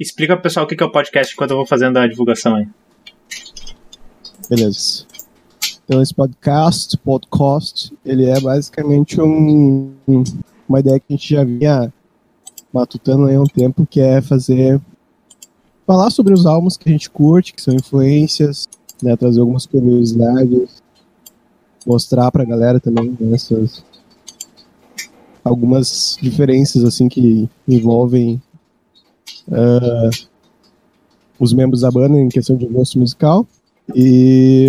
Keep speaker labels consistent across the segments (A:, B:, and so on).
A: explica pro pessoal o que é o podcast enquanto eu vou fazendo a divulgação aí.
B: Beleza. Então esse podcast, podcast, ele é basicamente um, uma ideia que a gente já vinha matutando há um tempo, que é fazer falar sobre os álbuns que a gente curte, que são influências, né, trazer algumas curiosidades, mostrar pra galera também né, essas algumas diferenças assim que envolvem uh, os membros da banda em questão de gosto musical. E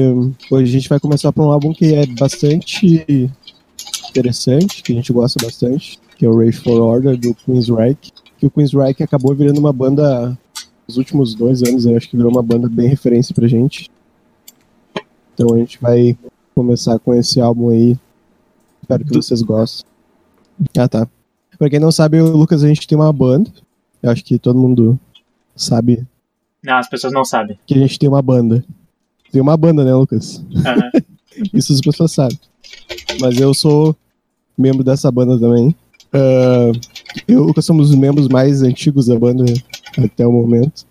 B: hoje a gente vai começar por um álbum que é bastante interessante, que a gente gosta bastante, que é o Rage for Order do Queensryche, que o Queensryche acabou virando uma banda nos últimos dois anos, eu acho que virou uma banda bem referência pra gente. Então a gente vai começar com esse álbum aí. Espero que vocês gostem. Ah, tá. Pra quem não sabe, o Lucas, a gente tem uma banda. Eu acho que todo mundo sabe.
A: Não, as pessoas não sabem.
B: Que a gente tem uma banda. Tem uma banda, né, Lucas?
A: Uhum.
B: Isso as pessoas sabem. Mas eu sou membro dessa banda também. Uh, eu e o Lucas somos os membros mais antigos da banda até o momento.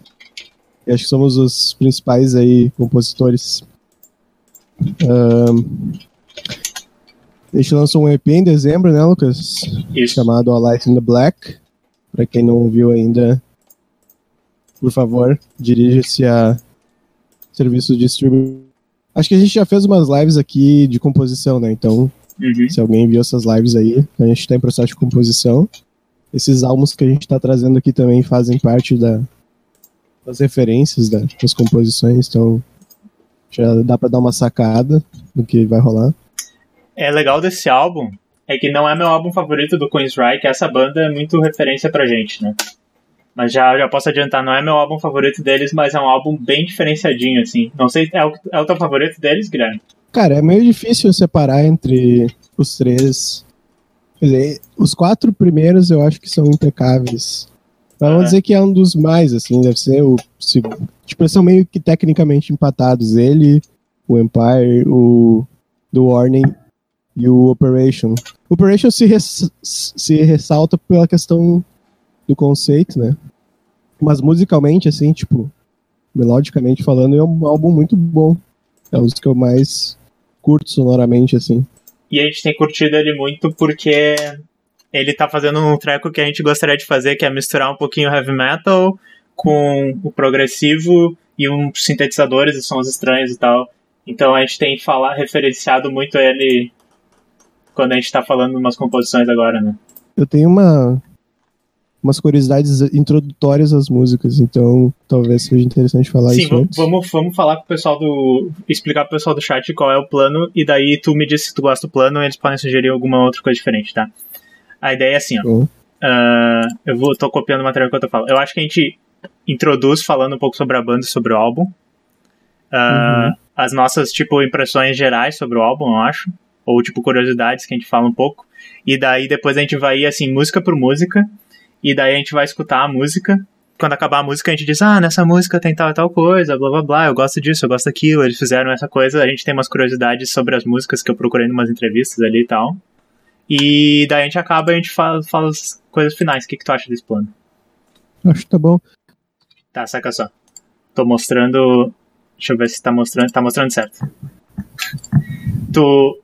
B: E acho que somos os principais aí compositores. Uh, a gente lançou um EP em dezembro, né, Lucas?
A: Isso.
B: Chamado A Light in the Black. Pra quem não viu ainda, por favor, dirija-se a serviços de streaming. Acho que a gente já fez umas lives aqui de composição, né? Então,
A: Uhum.
B: se alguém viu essas lives aí, a gente está em processo de composição. Esses álbuns que a gente está trazendo aqui também fazem parte da, das referências da- das composições, então já dá para dar uma sacada do que vai rolar.
A: É legal desse álbum é que não é meu álbum favorito do Queensryche, essa banda é muito referência pra gente, né? Mas já, já posso adiantar, não é meu álbum favorito deles, mas é um álbum bem diferenciadinho, assim. Não sei, é o, é o teu favorito deles, Guilherme?
B: Cara, é meio difícil separar entre os três. Quer dizer, os quatro primeiros eu acho que são impecáveis. Mas vamos
A: É.
B: dizer que é um dos mais, assim, deve ser o segundo. Tipo, eles são meio que tecnicamente empatados. Ele, o Empire, o The Warning e o Operation. O Operation se, res- se ressalta pela questão do conceito, né? Mas musicalmente, assim, tipo, melodicamente falando, é um álbum muito bom. É um dos que eu mais curto sonoramente, assim.
A: E a gente tem curtido ele muito porque ele tá fazendo um treco que a gente gostaria de fazer, que é misturar um pouquinho heavy metal com o progressivo e uns sintetizadores e sons estranhos e tal. Então a gente tem falar, referenciado muito ele quando a gente tá falando umas composições agora, né?
B: Eu tenho uma umas curiosidades introdutórias às músicas, então talvez seja interessante falar
A: Sim,
B: isso antes.
A: vamos, vamos falar com o pessoal do. explicar pro pessoal do chat qual é o plano, e daí tu me diz se tu gosta do plano e eles podem sugerir alguma outra coisa diferente, tá? A ideia é assim, ó.
B: Bom,
A: Ah, eu vou, tô copiando o material que eu tô falando. Eu acho que a gente introduz falando um pouco sobre a banda e sobre o álbum. Ah, As nossas, tipo, impressões gerais sobre o álbum, eu acho. Ou, tipo, curiosidades que a gente fala um pouco. E daí depois a gente vai ir, assim, música por música. E daí a gente vai escutar a música. Quando acabar a música, a gente diz, ah, nessa música tem tal e tal coisa, blá blá blá, eu gosto disso, eu gosto daquilo, eles fizeram essa coisa. A gente tem umas curiosidades sobre as músicas que eu procurei em umas entrevistas ali e tal. E daí a gente acaba e a gente fala, fala as coisas finais. O que, que tu acha desse plano?
B: acho que tá bom.
A: Tá, saca só. Tô mostrando. Deixa eu ver se tá mostrando. Tá mostrando certo. Tu.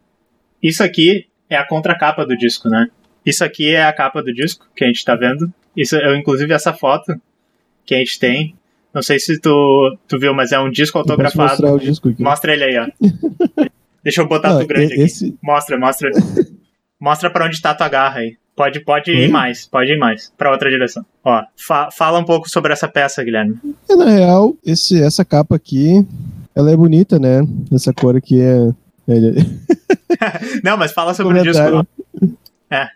A: Isso aqui é a contracapa do disco, né? Isso aqui é a capa do disco que a gente tá vendo. Isso, eu, inclusive, essa foto que a gente tem. Não sei se tu, tu viu, mas é um disco autografado.
B: mostrar o disco aqui.
A: Mostra ele aí, ó. Deixa eu botar
B: Não,
A: tu grande
B: e-
A: aqui.
B: esse-
A: Mostra, mostra. Mostra pra onde tá tua garra aí. Pode, pode ir mais, pode ir mais. Pra outra direção. Ó, fa- fala um pouco sobre essa peça, Guilherme.
B: É, na real, esse, essa capa aqui, ela é bonita, né? Essa cor aqui é...
A: Não, mas fala sobre o disco.
B: Comentário.
A: É.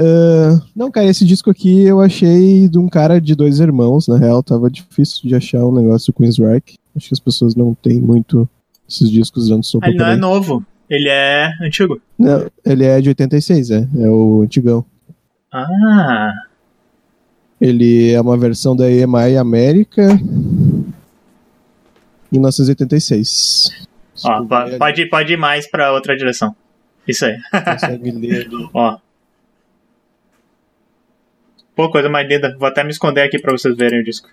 B: Ah, não, cara, esse disco aqui eu achei de um cara de dois irmãos, na real, tava difícil de achar um negócio do Queensryche. Acho que as pessoas não têm muito esses discos dando sopa
A: Ele não é novo, ele é antigo.
B: Não, ele é de 86, é, é o antigão.
A: Ah,
B: Ele é uma versão da EMI América 1986.
A: Ó,
B: ali,
A: pode, ir- pode ir mais pra outra direção. Isso aí.
B: consegue ler ali.
A: Ó. Pô, coisa mais linda. Vou até me esconder aqui pra vocês verem o disco.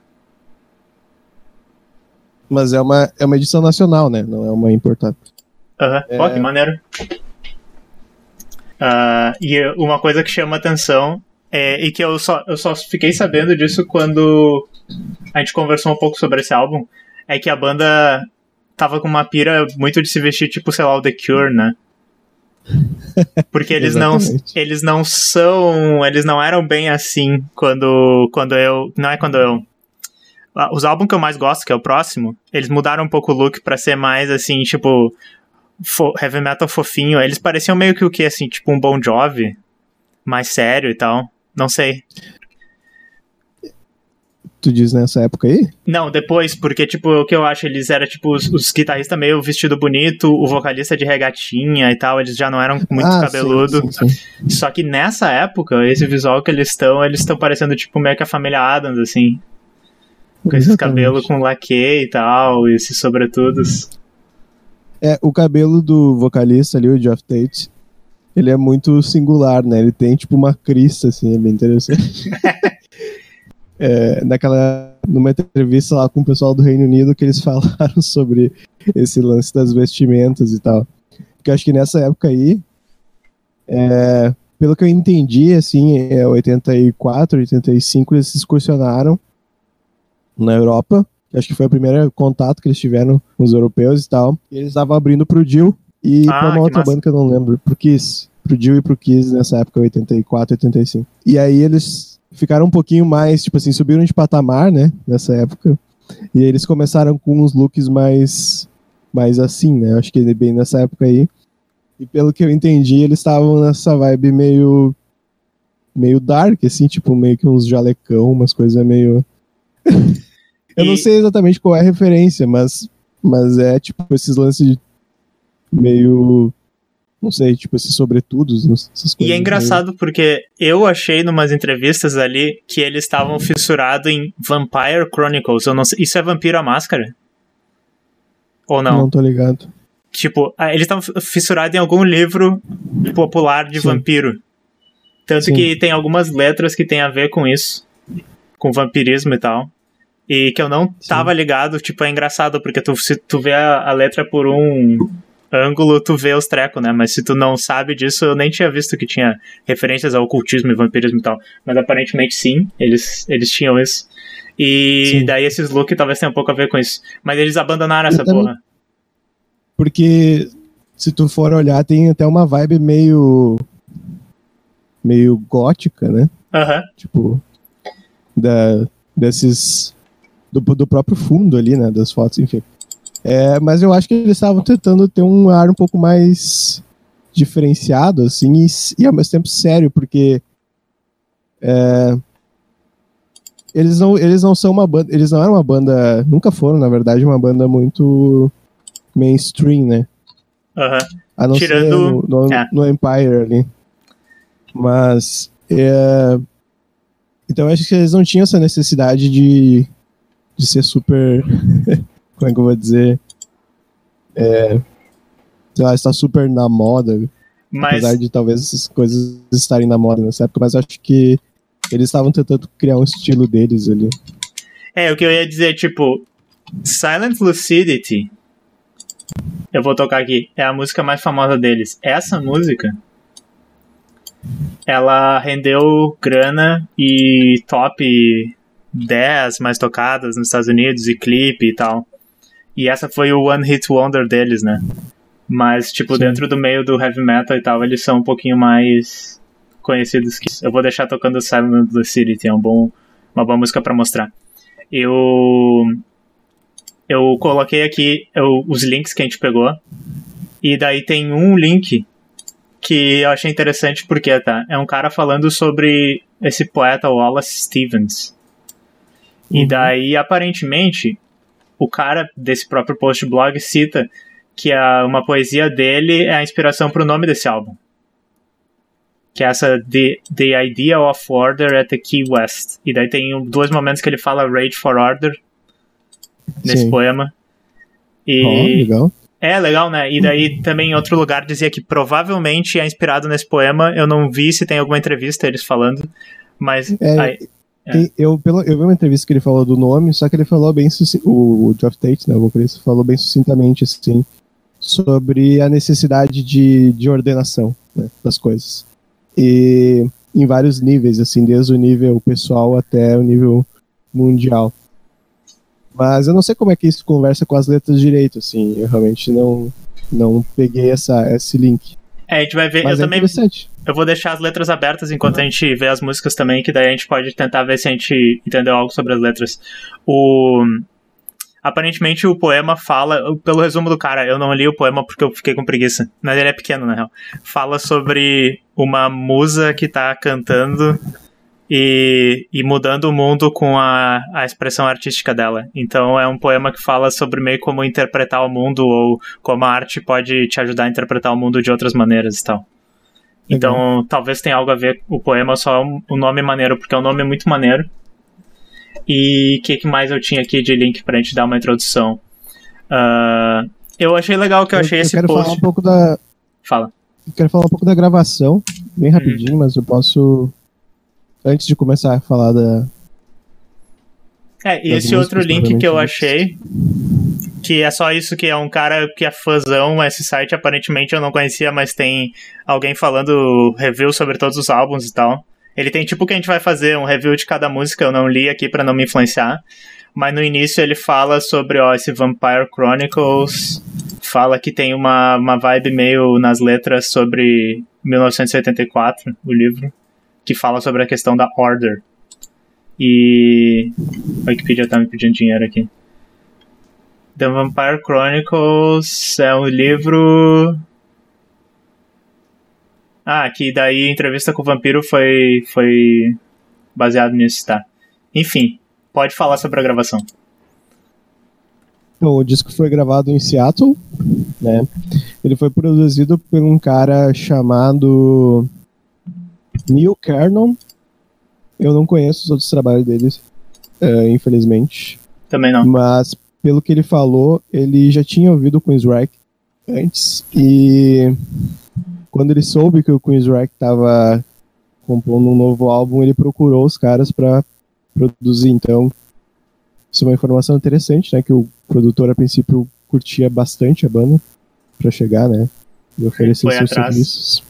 B: Mas é uma, é uma edição nacional, né? Não é uma importada.
A: Aham, uhum. é... Pô, que maneiro. Uh, e uma coisa que chama atenção é, e que eu só, eu só fiquei sabendo disso quando a gente conversou um pouco sobre esse álbum, é que a banda tava com uma pira muito de se vestir tipo, sei lá, o The Cure, né? Porque eles não eles não são, eles não eram bem assim quando quando eu, não é quando eu os álbuns que eu mais gosto, que é o próximo, eles mudaram um pouco o look para ser mais assim, tipo heavy metal fofinho. Eles pareciam meio que o que assim, tipo um Bon Jovi, mais sério e tal. Não sei.
B: Tu diz nessa época aí?
A: Não, depois, porque, tipo, o que eu acho, eles eram, tipo, os, os guitarristas meio vestido bonito, o vocalista de regatinha e tal, eles já não eram muito ah, cabeludo. Sim, sim, sim. Só que nessa época, esse visual que eles estão, eles estão parecendo, tipo, meio que a família Adams, assim. Com esses cabelos com laque e tal, e esses sobretudos.
B: É, o cabelo do vocalista ali, o Jeff Tate, ele é muito singular, né? Ele tem, tipo, uma crista, assim, é bem interessante. é, naquela numa entrevista lá com o pessoal do Reino Unido que eles falaram sobre esse lance das vestimentas e tal. Porque eu acho que nessa época aí, é, pelo que eu entendi, assim, é 84, 85, eles se excursionaram na Europa. Acho que foi o primeiro contato que eles tiveram com os europeus e tal. E eles estavam abrindo pro Jill e ah, pra uma outra massa. banda que eu não lembro, pro Kiss. Pro Jill e pro Kiss nessa época, 84, 85. E aí eles ficaram um pouquinho mais, tipo assim, subiram de patamar, né, nessa época. E eles começaram com uns looks mais mais assim, né? Acho que bem nessa época aí. E pelo que eu entendi, eles estavam nessa vibe meio meio dark, assim, tipo, meio que uns jalecão, umas coisas meio Eu e... não sei exatamente qual é a referência, mas mas é tipo esses lances meio não sei, tipo, esses sobretudos, essas coisas.
A: E é engraçado aí. porque eu achei numas entrevistas ali que eles estavam fissurados em Vampire Chronicles. Eu não sei, isso é Vampiro a Máscara? Ou não?
B: Não tô ligado.
A: Tipo, ah, eles estavam fissurados em algum livro popular de Sim. vampiro. Tanto Sim. que tem algumas letras que tem a ver com isso. Com vampirismo e tal. E que eu não Sim. tava ligado, tipo, é engraçado, porque tu, se tu vê a, a letra por um ângulo tu vê os trecos, né? Mas se tu não sabe disso, eu nem tinha visto que tinha referências ao ocultismo e vampirismo e tal. Mas aparentemente sim, eles, eles tinham isso. E sim. daí esses looks talvez tenham um pouco a ver com isso. Mas eles abandonaram essa porra.
B: Porque se tu for olhar, tem até uma vibe meio. meio gótica, né?
A: Aham.
B: Tipo. Da, desses. Do, do próprio fundo ali, né? Das fotos, enfim. É, mas eu acho que eles estavam tentando ter um ar um pouco mais diferenciado, assim, e, e ao mesmo tempo sério, porque é, eles não eles não são uma banda, eles não eram uma banda, nunca foram, na verdade, uma banda muito mainstream, né?
A: Uhum.
B: A não Tirando... ser no, no, é. no Empire ali. Mas é, então eu acho que eles não tinham essa necessidade de, de ser super como é que eu vou dizer? É, sei lá, está super na moda. Mas... Apesar de talvez essas coisas estarem na moda nessa época, mas acho que eles estavam tentando criar um estilo deles ali.
A: É, o que eu ia dizer, tipo, Silent Lucidity, eu vou tocar aqui, é a música mais famosa deles. Essa música, ela rendeu grana e top 10 mais tocadas nos Estados Unidos e clipe e tal. E essa foi o One Hit Wonder deles, né? Mas, tipo, Sim. dentro do meio do heavy metal e tal, eles são um pouquinho mais conhecidos que. Eu vou deixar tocando Silent the City, tem um bom, uma boa música para mostrar. Eu. Eu coloquei aqui eu, os links que a gente pegou. E daí tem um link que eu achei interessante porque, tá? É um cara falando sobre esse poeta Wallace Stevens. Uhum. E daí, aparentemente, o cara desse próprio post blog cita que a, uma poesia dele é a inspiração para o nome desse álbum. Que é essa the, the Idea of Order at the Key West. E daí tem dois momentos que ele fala Rage for Order nesse Sim. poema. E
B: oh, legal.
A: É legal, né? E daí também em outro lugar dizia que provavelmente é inspirado nesse poema. Eu não vi se tem alguma entrevista eles falando, Mas
B: É,
A: aí- É.
B: eu, pelo, eu vi uma entrevista que ele falou do nome, só que ele falou bem o, o Geoff Tate, né, o vocalista, falou bem sucintamente assim sobre a necessidade de, de ordenação né, das coisas. E em vários níveis, assim, desde o nível pessoal até o nível mundial. Mas eu não sei como é que isso conversa com as letras direito, assim, eu realmente não, não peguei essa, esse link.
A: é, a gente vai ver.
B: Mas
A: eu
B: é
A: também
B: interessante.
A: Eu vou deixar as letras abertas enquanto a gente vê as músicas também, que daí a gente pode tentar ver se a gente entendeu algo sobre as letras. O aparentemente o poema fala, pelo resumo do cara, eu não li o poema porque eu fiquei com preguiça, mas ele é pequeno na real. Fala sobre uma musa que tá cantando e, e mudando o mundo com a, a expressão artística dela. Então é um poema que fala sobre meio como interpretar o mundo ou como a arte pode te ajudar a interpretar o mundo de outras maneiras e tal. Então, talvez tenha algo a ver o poema, só o nome é maneiro, porque o nome é muito maneiro. E o que, que mais eu tinha aqui de link pra gente dar uma introdução? Ah, eu achei legal que eu achei
B: eu
A: esse
B: quero falar
A: post.
B: um pouco da,
A: Fala.
B: Eu quero falar um pouco da gravação, bem rapidinho, mas eu posso. Antes de começar a falar da.
A: É, e esse outro link que eu achei, que é só isso, que é um cara que é fãzão, esse site aparentemente eu não conhecia, mas tem alguém falando review sobre todos os álbuns e tal. Ele tem tipo que a gente vai fazer um review de cada música, eu não li aqui pra não me influenciar. Mas no início ele fala sobre ó, esse Vampire Chronicles, fala que tem uma, uma vibe meio nas letras sobre 1984, o livro, que fala sobre a questão da Order. E. A Wikipedia tá me pedindo dinheiro aqui. The Vampire Chronicles é um livro. Ah, que daí a entrevista com o vampiro foi, foi baseado nisso, tá? Enfim, pode falar sobre a gravação.
B: Bom, o disco foi gravado em Seattle, né? Ele foi produzido por um cara chamado Neil Kernon. Eu não conheço os outros trabalhos deles, eh, infelizmente.
A: Também não.
B: Mas pelo que ele falou, ele já tinha ouvido o Queensryche antes e quando ele soube que o Queensryche estava compondo um novo álbum, ele procurou os caras para produzir. Então, isso é uma informação interessante, né? Que o produtor a princípio curtia bastante a banda para chegar, né? E oferecer seus
A: atrás.
B: serviços.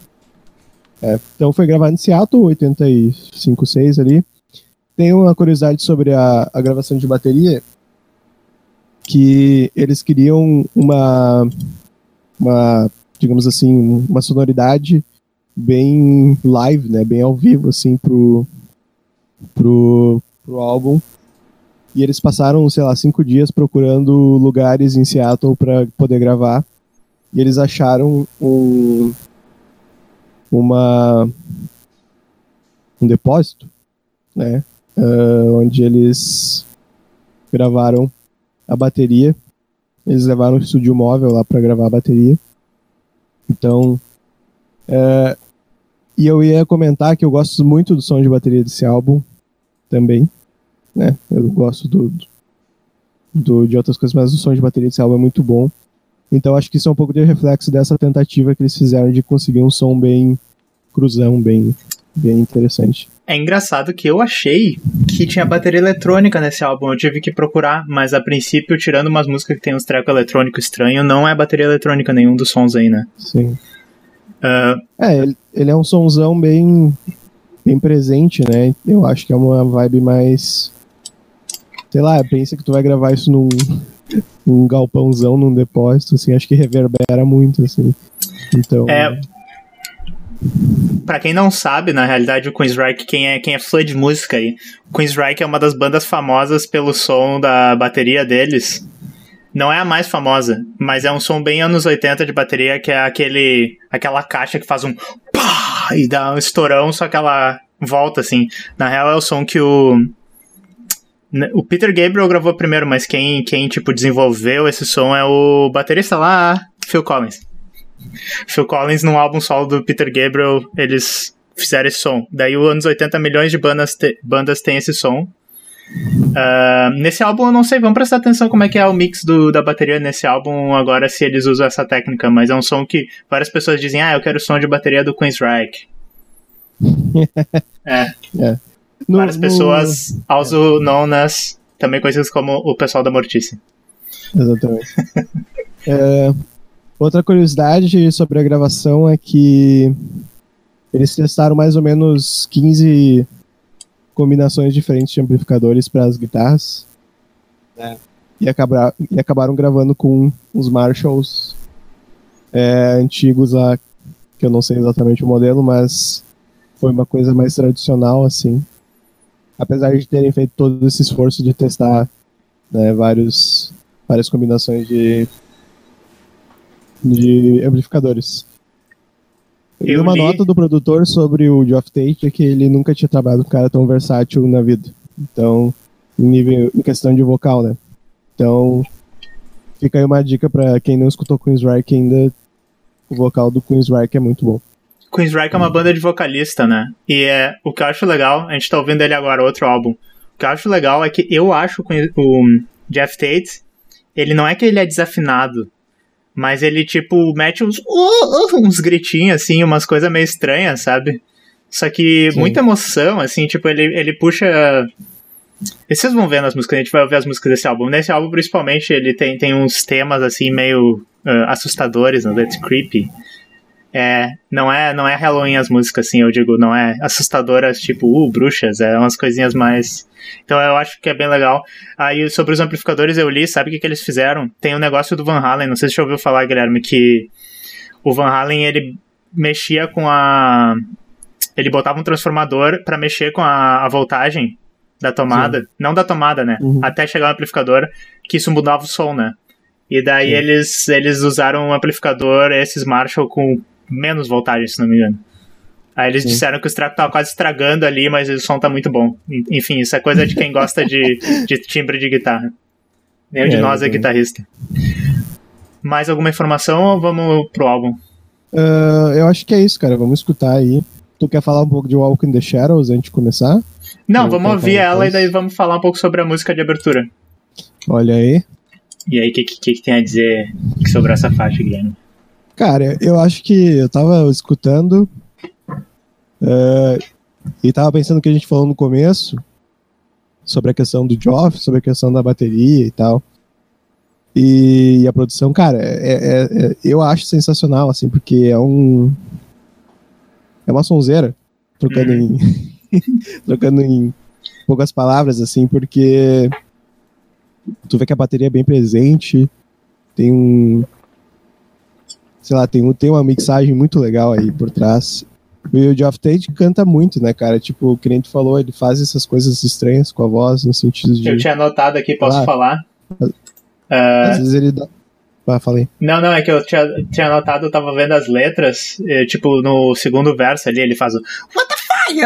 B: É, então foi gravado em Seattle, 85, 6 ali. Tem uma curiosidade sobre a, a gravação de bateria, que eles queriam uma, uma, digamos assim, uma sonoridade bem live, né, bem ao vivo, assim, pro, pro, pro álbum. E eles passaram, sei lá, cinco dias procurando lugares em Seattle para poder gravar. E eles acharam um, uma, um depósito, né, ah, onde eles gravaram a bateria. Eles levaram o estúdio móvel lá para gravar a bateria. Então, é, e eu ia comentar que eu gosto muito do som de bateria desse álbum também, né? Eu gosto do, do de outras coisas, mas o som de bateria desse álbum é muito bom. Então acho que isso é um pouco de reflexo dessa tentativa que eles fizeram de conseguir um som bem cruzão, bem bem interessante.
A: É engraçado que eu achei que tinha bateria eletrônica nesse álbum. Eu tive que procurar, mas a princípio, tirando umas músicas que tem uns trecos eletrônicos estranhos, não é bateria eletrônica nenhum dos sons aí, né?
B: Sim.
A: Ah,
B: É, ele, ele é um somzão bem, bem presente, né? Eu acho que é uma vibe mais. Sei lá, pensa que tu vai gravar isso num, num galpãozão, num depósito, assim, acho que reverbera muito, assim. Então.
A: É, Pra quem não sabe, na realidade, o Queensryche, quem é, quem é fã de música aí, o Queensryche é uma das bandas famosas pelo som da bateria deles. Não é a mais famosa, mas é um som bem anos 80 de bateria, que é aquele aquela caixa que faz um pá e dá um estourão, só que ela volta assim. Na real é o som que o o Peter Gabriel gravou primeiro, mas quem quem tipo desenvolveu esse som é o baterista lá, Phil Collins. Phil Collins, num álbum solo do Peter Gabriel, eles fizeram esse som. Daí, os anos 80, milhões de bandas, te bandas têm esse som. Uh, nesse álbum, eu não sei, vamos prestar atenção como é que é o mix do, da bateria nesse álbum agora, se eles usam essa técnica, mas é um som que várias pessoas dizem, ah, eu quero o som de bateria do Queensryche. é.
B: É. No-
A: Várias
B: no-
A: pessoas, also known as, também conhecidas como o pessoal da Mortice.
B: Exatamente. É, outra curiosidade sobre a gravação é que eles testaram mais ou menos 15 combinações diferentes de amplificadores para as guitarras. né? E, acabra- e acabaram gravando com os Marshalls é, antigos lá, que eu não sei exatamente o modelo, mas foi uma coisa mais tradicional, assim. Apesar de terem feito todo esse esforço de testar né, vários, várias combinações de, de amplificadores. E
A: Eu
B: uma
A: li-
B: nota do produtor sobre o Geoff Tate é que ele nunca tinha trabalhado com um cara tão versátil na vida. Então, em, nível, em questão de vocal, né? Então, fica aí uma dica pra quem não escutou Queensryche ainda. O vocal do Queensryche é muito bom.
A: Queensryche é uma banda de vocalista, né? E é, o que eu acho legal, a gente tá ouvindo ele agora, outro álbum. O que eu acho legal é que eu acho o Jeff Tate, ele não é que ele é desafinado, mas ele, tipo, mete uns, uh, uh, uns gritinhos, assim, umas coisas meio estranhas, sabe? Só que
B: Sim.
A: muita emoção, assim, tipo, ele, ele puxa. E vocês vão ver nas músicas, a gente vai ouvir as músicas desse álbum. Nesse álbum, principalmente, ele tem, tem uns temas, assim, meio ah, assustadores, né? It's creepy. É, não é, não é Halloween as músicas, assim, eu digo, não é assustadoras, tipo, uh, bruxas, é umas coisinhas mais. Então eu acho que é bem legal. Aí sobre os amplificadores eu li, sabe o que, que eles fizeram? Tem um negócio do Van Halen, não sei se você ouviu falar, Guilherme, que o Van Halen ele mexia com a. Ele botava um transformador pra mexer com a, a voltagem da tomada, não da tomada, né?
B: Uhum.
A: Até chegar no amplificador, que isso mudava o som, né? E daí
B: Sim.
A: eles, eles usaram um amplificador, esses Marshall, com menos voltagem, se não me engano. Aí eles
B: Sim.
A: disseram que o track tava quase estragando ali, mas o som tá muito bom. En- Enfim, isso é coisa de quem gosta de, de timbre de guitarra. Nenhum de
B: É,
A: nós é guitarrista. Mais alguma informação ou vamos pro álbum?
B: Ah, eu acho que é isso, cara. Vamos escutar aí. Tu quer falar um pouco de Walk in the Shadows antes de começar?
A: Não,
B: Eu
A: vamos ouvir ela e
B: depois.
A: daí vamos falar um pouco sobre a música de abertura.
B: Olha aí.
A: E aí, o que, que, que tem a dizer sobre essa faixa, Guilherme?
B: Cara, eu acho que eu tava escutando eh, e tava pensando o que a gente falou no começo sobre a questão do Joff, sobre a questão da bateria e tal. E, a produção, cara, é- é- é- eu acho sensacional, assim, porque é um. É uma sonzeira, trocando em. trocando em poucas palavras, assim, porque tu vê que a bateria é bem presente, tem um sei lá, tem, um- tem uma mixagem muito legal aí por trás. E o Geoff Tate canta muito, né, cara? Tipo, o tu falou, ele faz essas coisas estranhas com a voz, no sentido de.
A: Eu tinha anotado aqui, posso
B: Ah.
A: falar? Ah,
B: Às vezes ele dá. Ah, falei.
A: não, não, é que eu tinha, tinha anotado, eu tava vendo as letras, e, tipo, no segundo verso ali, ele faz o What the fire!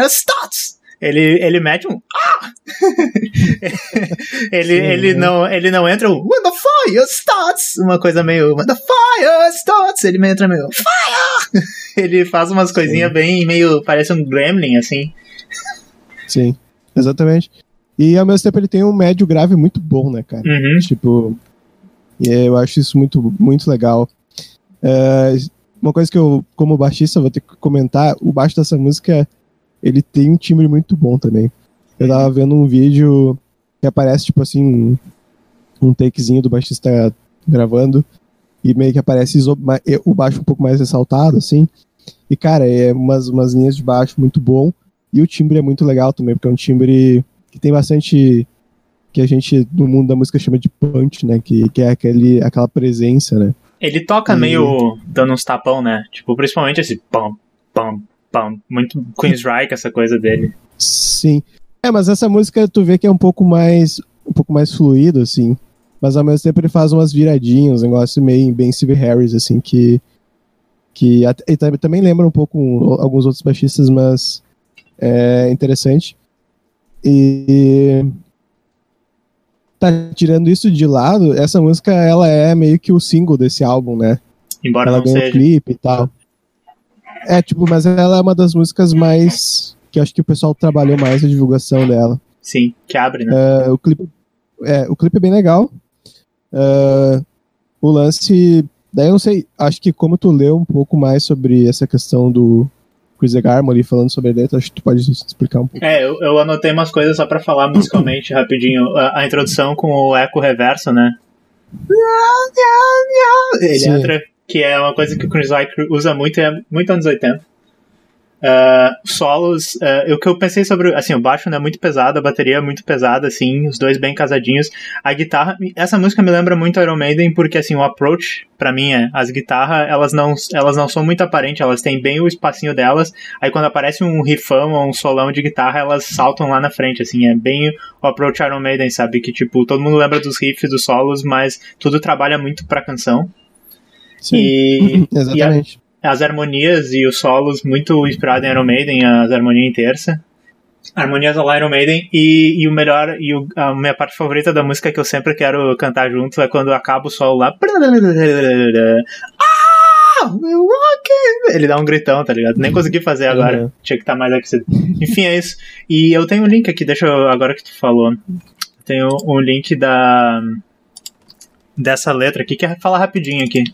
A: Ele, ele mete um Ah! ele,
B: Sim,
A: ele,
B: né?
A: não, ele não entra um When the fire starts! Uma coisa meio the fire starts! Ele entra meio Fire! ele faz umas coisinhas bem meio. Parece um gremlin, assim.
B: Sim, exatamente. E ao mesmo tempo ele tem um médio grave muito bom, né, cara?
A: Uhum.
B: Tipo, e eu acho isso muito, muito legal. É, uma coisa que eu, como baixista, vou ter que comentar, o baixo dessa música, ele tem um timbre muito bom também. Eu tava vendo um vídeo que aparece, tipo assim, um, takezinho do baixista gravando, e meio que aparece o baixo um pouco mais ressaltado, assim. E, cara, é umas, umas linhas de baixo muito bom, e o timbre é muito legal também, porque é um timbre que tem bastante que a gente no mundo da música chama de punch, né? Que, que é aquele, aquela presença, né?
A: Ele toca
B: E-
A: meio dando uns tapão, né? Tipo, principalmente esse pam, pam, pam. Muito Queensryche, essa coisa dele.
B: Sim. É, mas essa música tu vê que é um pouco mais um pouco mais fluido, assim. Mas ao mesmo tempo ele faz umas viradinhas, um negócio meio bem Steve Harris, assim, que. que e tam- também lembra um pouco alguns outros baixistas, mas é interessante. E. Tá, tirando isso de lado, essa música ela é meio que o single desse álbum, né?
A: Embora
B: ela
A: não seja.
B: clipe e tal. É, tipo, mas ela é uma das músicas mais. que eu acho que o pessoal trabalhou mais a divulgação dela.
A: Sim, que abre, né?
B: É, o, clipe, é, o clipe é bem legal. É, o lance. Daí eu não sei, acho que como tu leu um pouco mais sobre essa questão do, Chris Garmo ali falando sobre a letra, acho que tu pode explicar um pouco.
A: É, eu, eu anotei umas coisas só pra falar musicalmente rapidinho. A, a, introdução com o eco reverso, né? Ele Sim. entra, que é uma coisa que o Chris Rock usa muito, é muito anos 80. Uh, solos, uh, o que eu pensei sobre, assim, o baixo não é muito pesado, a bateria é muito pesada, assim, os dois bem casadinhos. A guitarra, essa música me lembra muito Iron Maiden, porque, assim, o approach, para mim, é, as guitarras, elas não, elas não são muito aparentes, elas têm bem o espacinho delas, aí quando aparece um riffão ou um solão de guitarra, elas saltam lá na frente, assim, é bem o approach Iron Maiden, sabe? Que, tipo, todo mundo lembra dos riffs, dos solos, mas tudo trabalha muito pra canção.
B: Sim, e, exatamente.
A: E a, as harmonias e os solos muito inspirados em Iron Maiden, as harmonias em terça. Harmonias ao Iron Maiden e, e o melhor, e o, a minha parte favorita da música que eu sempre quero cantar junto é quando acaba o solo lá. Ah, Ele dá um gritão, tá ligado? Nem consegui fazer agora. Uhum. Tinha que estar tá mais aquecido. Enfim, é isso. E eu tenho um link aqui, deixa eu, agora que tu falou. Tenho um link da dessa letra aqui, quer falar rapidinho aqui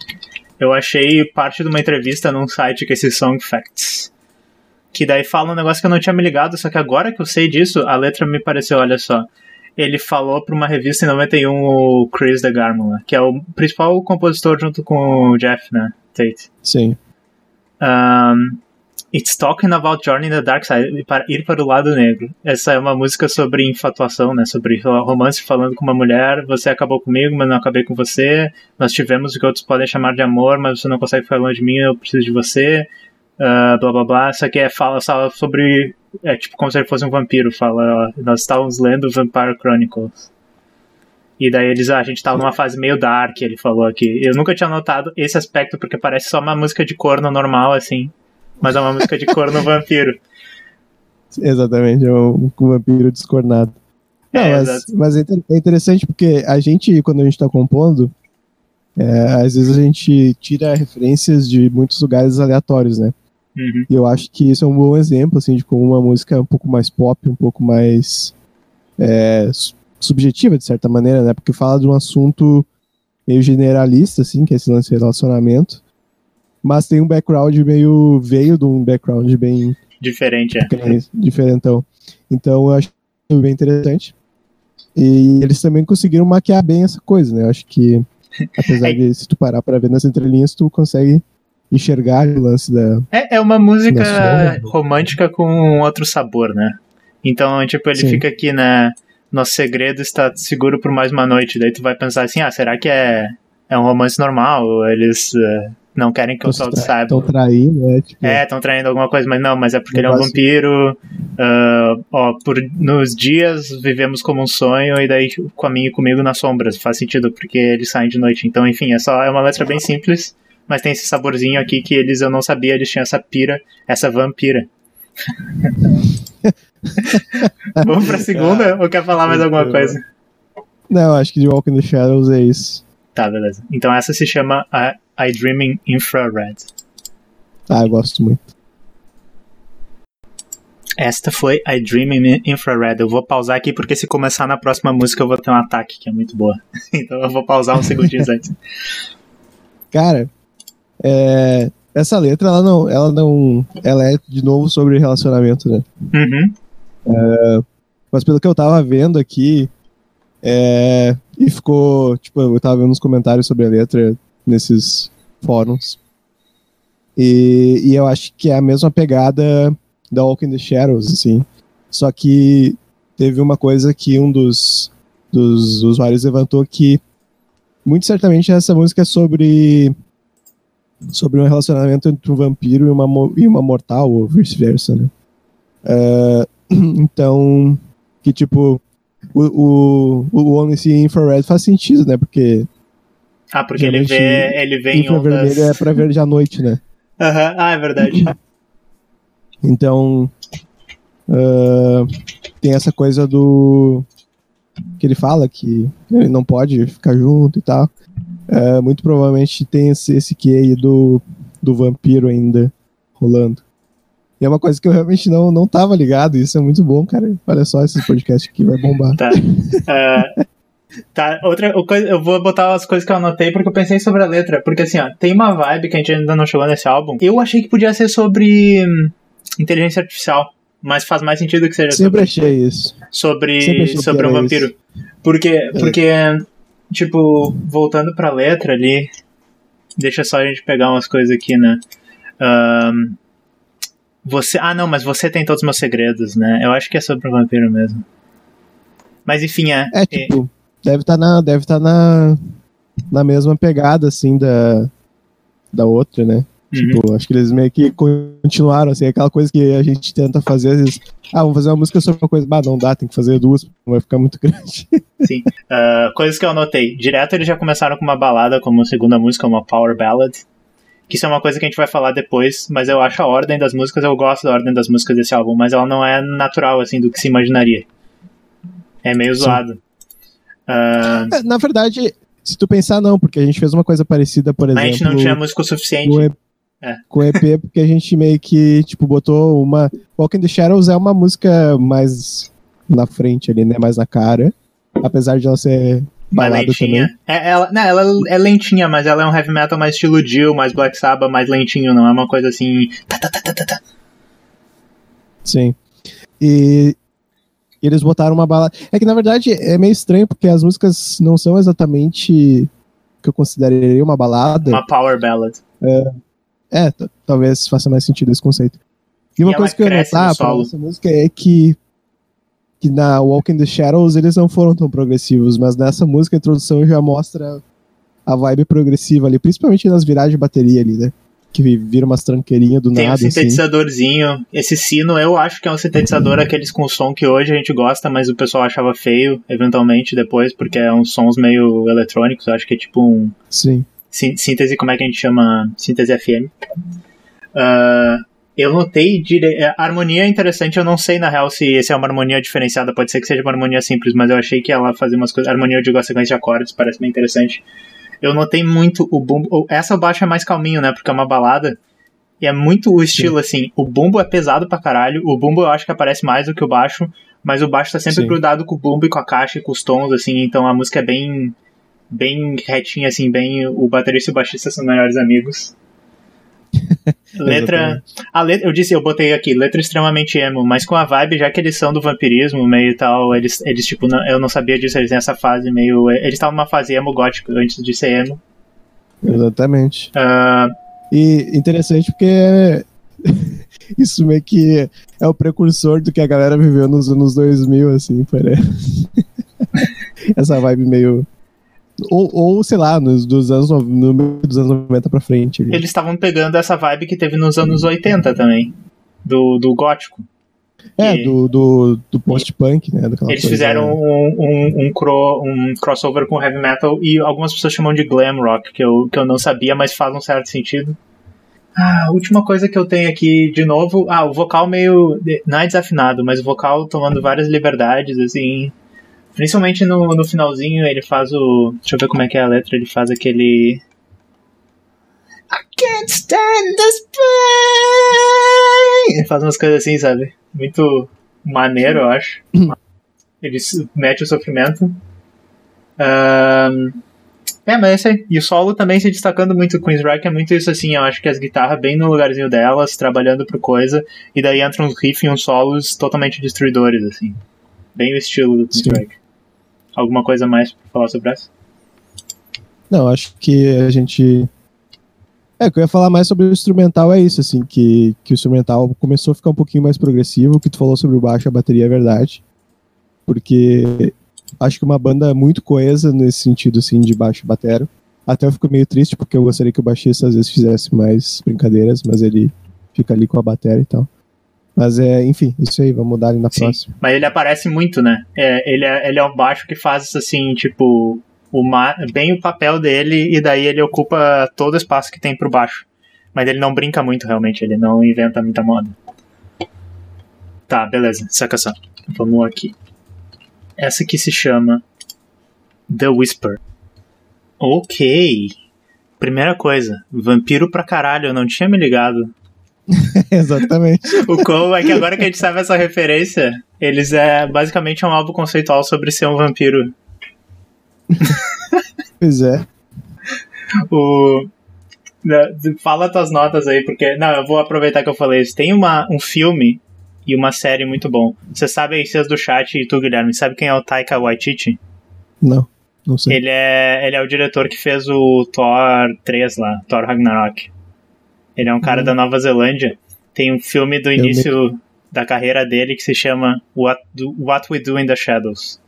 A: eu achei parte de uma entrevista num site que é esse Song Facts. Que daí fala um negócio que eu não tinha me ligado, só que agora que eu sei disso, a letra me pareceu, olha só. Ele falou para uma revista em 91 o Chris DeGarmola, que é o principal compositor junto com o Jeff, né? Tate.
B: Sim.
A: Um, It's Talking About Journey in the Dark Side, ir para o lado negro. Essa é uma música sobre infatuação, né? Sobre romance falando com uma mulher. Você acabou comigo, mas não acabei com você. Nós tivemos o que outros podem chamar de amor, mas você não consegue ficar longe de mim, eu preciso de você. Uh, blá blá blá. Isso aqui é, fala, fala sobre. É tipo como se ele fosse um vampiro. Fala, nós estávamos lendo Vampire Chronicles. E daí eles, ah, a gente tava numa fase meio dark, ele falou aqui. Eu nunca tinha notado esse aspecto, porque parece só uma música de corno normal, assim mas é uma música de corno vampiro.
B: Exatamente, é um, um vampiro descornado. Não, é, mas, mas, é, é interessante porque a gente, quando a gente tá compondo, é, às vezes a gente tira referências de muitos lugares aleatórios, né?
A: Uhum.
B: E eu acho que isso é um bom exemplo, assim, de como uma música é um pouco mais pop, um pouco mais é, subjetiva, de certa maneira, né? Porque fala de um assunto meio generalista, assim, que é esse lance de relacionamento mas tem um background meio. veio de um background bem.
A: Diferente, é.
B: Diferentão. Então eu acho bem interessante. E eles também conseguiram maquiar bem essa coisa, né? Eu acho que, apesar de se tu parar pra ver nas entrelinhas, tu consegue enxergar o lance da.
A: É, é uma música romântica com um outro sabor, né? Então, tipo, ele Sim. fica aqui na. Nosso segredo está seguro por mais uma noite. Daí tu vai pensar assim: ah, será que é, é um romance normal? Eles. Uh não querem que o sol saiba.
B: Estão traindo, né? Tipo...
A: É, estão traindo alguma coisa, mas não, mas é porque ele é um vampiro. Uh, ó, por, nos dias vivemos como um sonho e daí com a minha e comigo nas sombras. Faz sentido, porque eles saem de noite. Então, enfim, é só é uma letra bem simples, mas tem esse saborzinho aqui que eles eu não sabia, eles tinham essa pira, essa vampira. Vamos pra segunda ou quer falar mais alguma coisa?
B: Não, acho que de Walk in the Shadows é isso.
A: Tá, beleza. Então essa se chama a I Dream in Infrared.
B: Ah, eu gosto muito.
A: Esta foi I Dream in Infrared. Eu vou pausar aqui porque se começar na próxima música eu vou ter um ataque que é muito boa. então eu vou pausar uns segundinhos antes.
B: Cara, é, essa letra ela não, ela não, ela é de novo sobre relacionamento, né?
A: Uhum.
B: É, mas pelo que eu tava vendo aqui, é, e ficou, tipo, eu tava vendo uns comentários sobre a letra nesses fóruns. E, e eu acho que é a mesma pegada da Walk in the Shadows, assim. Só que teve uma coisa que um dos, dos usuários levantou que muito certamente essa música é sobre sobre um relacionamento entre um vampiro e uma, e uma mortal, ou vice-versa, né? Uh, então, que tipo, o, o, o Only Infrared faz sentido, né? Porque
A: ah, porque ele vê, ele vê em ondas...
B: é pra ver à noite, né?
A: Aham, ah, é verdade.
B: Então, uh, tem essa coisa do... que ele fala que ele não pode ficar junto e tal. Uh, muito provavelmente tem esse, esse que aí do, do vampiro ainda rolando. E é uma coisa que eu realmente não, não tava ligado, isso é muito bom, cara. Olha só esse podcast aqui vai bombar.
A: Tá. Uh, Tá, outra coisa, eu vou botar as coisas que eu anotei porque eu pensei sobre a letra. Porque assim, ó, tem uma vibe que a gente ainda não chegou nesse álbum. Eu achei que podia ser sobre. inteligência artificial. Mas faz mais sentido que seja
B: Sempre
A: sobre,
B: achei isso.
A: sobre,
B: achei
A: sobre um vampiro.
B: isso.
A: Porque, porque, tipo, voltando pra letra ali, deixa só a gente pegar umas coisas aqui, né? Ahn, você. Ah, não, mas você tem todos os meus segredos, né? Eu acho que é sobre um vampiro mesmo. Mas enfim, é.
B: É, tipo, deve estar na, deve tá na, na mesma pegada, assim, da, da outra, né?
A: Uhum.
B: Tipo, acho que eles meio que continuaram, assim, aquela coisa que a gente tenta fazer, às vezes, ah, vamos fazer uma música sobre uma coisa, bah, não dá, tem que fazer duas, vai ficar muito grande.
A: Sim. Ah, coisas que eu anotei. Direto eles já começaram com uma balada como segunda música, uma power ballad. Que isso é uma coisa que a gente vai falar depois, mas eu acho a ordem das músicas, eu gosto da ordem das músicas desse álbum, mas ela não é natural, assim, do que se imaginaria. É meio
B: Sim.
A: zoado. Ah,
B: É, na verdade, se tu pensar, não, porque a gente fez uma coisa parecida, por
A: mas a
B: exemplo,
A: gente não tinha música o suficiente.
B: com, o EP,
A: É.
B: com EP, porque a gente meio que, tipo, botou uma... Walk in the Shadows é uma música mais na frente ali, né, mais na cara, apesar de ela ser
A: mais lentinha.
B: também.
A: É, ela, não, ela é lentinha, mas ela é um heavy metal mais estilo Jill, mais Black Sabbath, mais lentinho, não é uma coisa assim. tá, tá, tá, tá, tá, tá.
B: Sim. E eles botaram uma balada. É que na verdade é meio estranho porque as músicas não são exatamente o que eu consideraria uma balada.
A: Uma power ballad.
B: É, t- talvez faça mais sentido esse conceito. E uma
A: E
B: coisa que eu ia notar pra essa música é que, que na Walk in the Shadows eles não foram tão progressivos, mas nessa música a introdução já mostra a vibe progressiva ali, principalmente nas viragens de bateria ali, né? Que vira umas tranqueirinhas do
A: Tem um
B: nada, assim.
A: sintetizadorzinho. Esse sino eu acho que é um sintetizador aqueles com som que hoje a gente gosta, mas o pessoal achava feio, eventualmente, depois, porque é uns sons meio eletrônicos. Eu acho que é tipo um
B: Sim.
A: sí- síntese, como é que a gente chama? Síntese FM. Ah, eu notei dire... a harmonia é interessante, eu não sei na real se esse é uma harmonia diferenciada, pode ser que seja uma harmonia simples, mas eu achei que ela fazia umas coisas. Harmonia, eu digo a sequência de acordes, parece bem interessante. Eu notei muito o bumbo. o- Essa baixo é mais calminho, né? Porque é uma balada. E é muito o estilo, assim. O bumbo é pesado pra caralho. O bumbo eu acho que aparece mais do que o baixo. Mas o baixo tá sempre
B: Sim.
A: grudado com o bumbo e com a caixa e com os tons, assim. Então a música é bem. Bem retinha, assim. Bem. O baterista e o baixista são melhores amigos. Letra. A letra. Eu disse, eu botei aqui, letra extremamente emo. Mas com a vibe, já que eles são do vampirismo, meio e tal. Eles, eles tipo, não- eu não sabia disso. Eles têm essa fase meio. Eles estavam numa fase emo gótica antes de ser emo.
B: Exatamente.
A: Ah,
B: E interessante porque isso meio que é o precursor do que a galera viveu nos anos 2000, assim, parece. Essa vibe meio. Ou, ou sei lá, nos, dos anos, no, meio dos anos 90 pra frente.
A: eles estavam pegando essa vibe que teve nos anos 80 também. Do, do gótico.
B: É, do, do, do post-punk, né? daquela
A: Eles
B: coisa-
A: fizeram um, um, um, cro- um crossover com heavy metal e algumas pessoas chamam de glam rock, que eu, que eu não sabia, mas faz um certo sentido. Ah, a última coisa que eu tenho aqui de novo. Ah, o vocal meio. Não é desafinado, mas o vocal tomando várias liberdades, assim. Principalmente no, no finalzinho, ele faz o. Deixa eu ver como é que é a letra, ele faz aquele. I can't stand this pain. Ele faz umas coisas assim, sabe? Muito maneiro, eu acho. Ele mete o sofrimento. Ahn, É, mas é isso aí. E o solo também se destacando muito. Queen's Rock é muito isso assim. Eu acho que as guitarras bem no lugarzinho delas, trabalhando pro coisa. E daí entram uns riffs e uns solos totalmente destruidores, assim. Bem o estilo do Queen's. Rock. Alguma coisa mais pra falar sobre essa?
B: Não, acho que a gente. É, que eu ia falar mais sobre o instrumental é isso, assim, que, que o instrumental começou a ficar um pouquinho mais progressivo. O que tu falou sobre o baixo, a bateria é verdade. Porque acho que uma banda muito coesa nesse sentido, assim, de baixo e batera. Até eu fico meio triste, porque eu gostaria que o baixista às vezes fizesse mais brincadeiras, mas ele fica ali com a bateria e tal. Mas é, enfim, isso aí, vamos mudar ali na
A: Sim.
B: próxima.
A: Mas ele aparece muito, né? É, ele, é, ele é um baixo que faz, assim, tipo, o ma- bem o papel dele e daí ele ocupa todo o espaço que tem pro baixo. Mas ele não brinca muito, realmente. Ele não inventa muita moda. Tá, beleza. Saca só. Vamos aqui. Essa aqui se chama The Whisper. Ok. Primeira coisa, vampiro pra caralho, eu não tinha me ligado.
B: Exatamente.
A: O qual é que agora que a gente sabe essa referência, eles é basicamente um álbum conceitual sobre ser um vampiro.
B: Pois é.
A: O Fala tuas notas aí, porque. Não, eu vou aproveitar que eu falei isso. Tem uma, um filme e uma série muito bom. Você sabe aí, vocês do chat e tu, Guilherme, sabe quem é o Taika Waititi?
B: Não, não sei.
A: Ele é, ele é o diretor que fez o Thor 3 lá, Thor Ragnarok. Ele é um cara uhum. da Nova Zelândia. Tem um filme do início da carreira dele que se chama What, do, What We Do in the Shadows.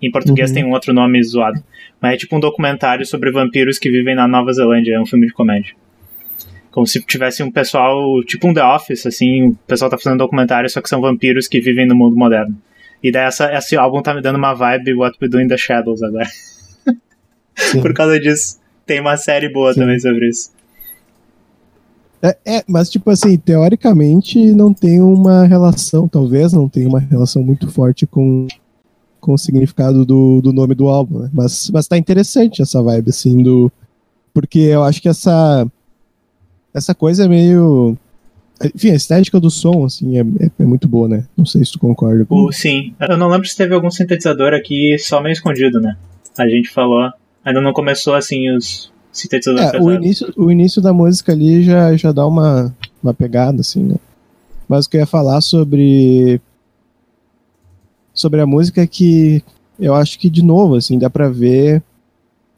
A: Em português uhum. tem um outro nome zoado. Mas é tipo um documentário sobre vampiros que vivem na Nova Zelândia. É um filme de comédia. Como se tivesse um pessoal, tipo um The Office, assim, o pessoal tá fazendo documentário, só que são vampiros que vivem no mundo moderno. E daí essa, esse álbum tá me dando uma vibe What We Do in the Shadows agora. Por causa disso. Tem uma série boa Sim. também sobre isso.
B: É, é, mas tipo assim, teoricamente não tem uma relação, talvez não tenha uma relação muito forte com, com o significado do, do nome do álbum, né? Mas, mas tá interessante essa vibe, assim, do. Porque eu acho que essa essa coisa é meio. Enfim, a estética do som, assim, é, é, é muito boa, né? Não sei se tu concorda.
A: Com... sim. Eu não lembro se teve algum sintetizador aqui só meio escondido, né? A gente falou. Ainda não começou, assim, os sintetizadores
B: é, o início, o início da música ali já, já dá uma, uma pegada, assim, né? Mas o que eu ia falar sobre. Sobre a música é que eu acho que, de novo, assim, dá pra ver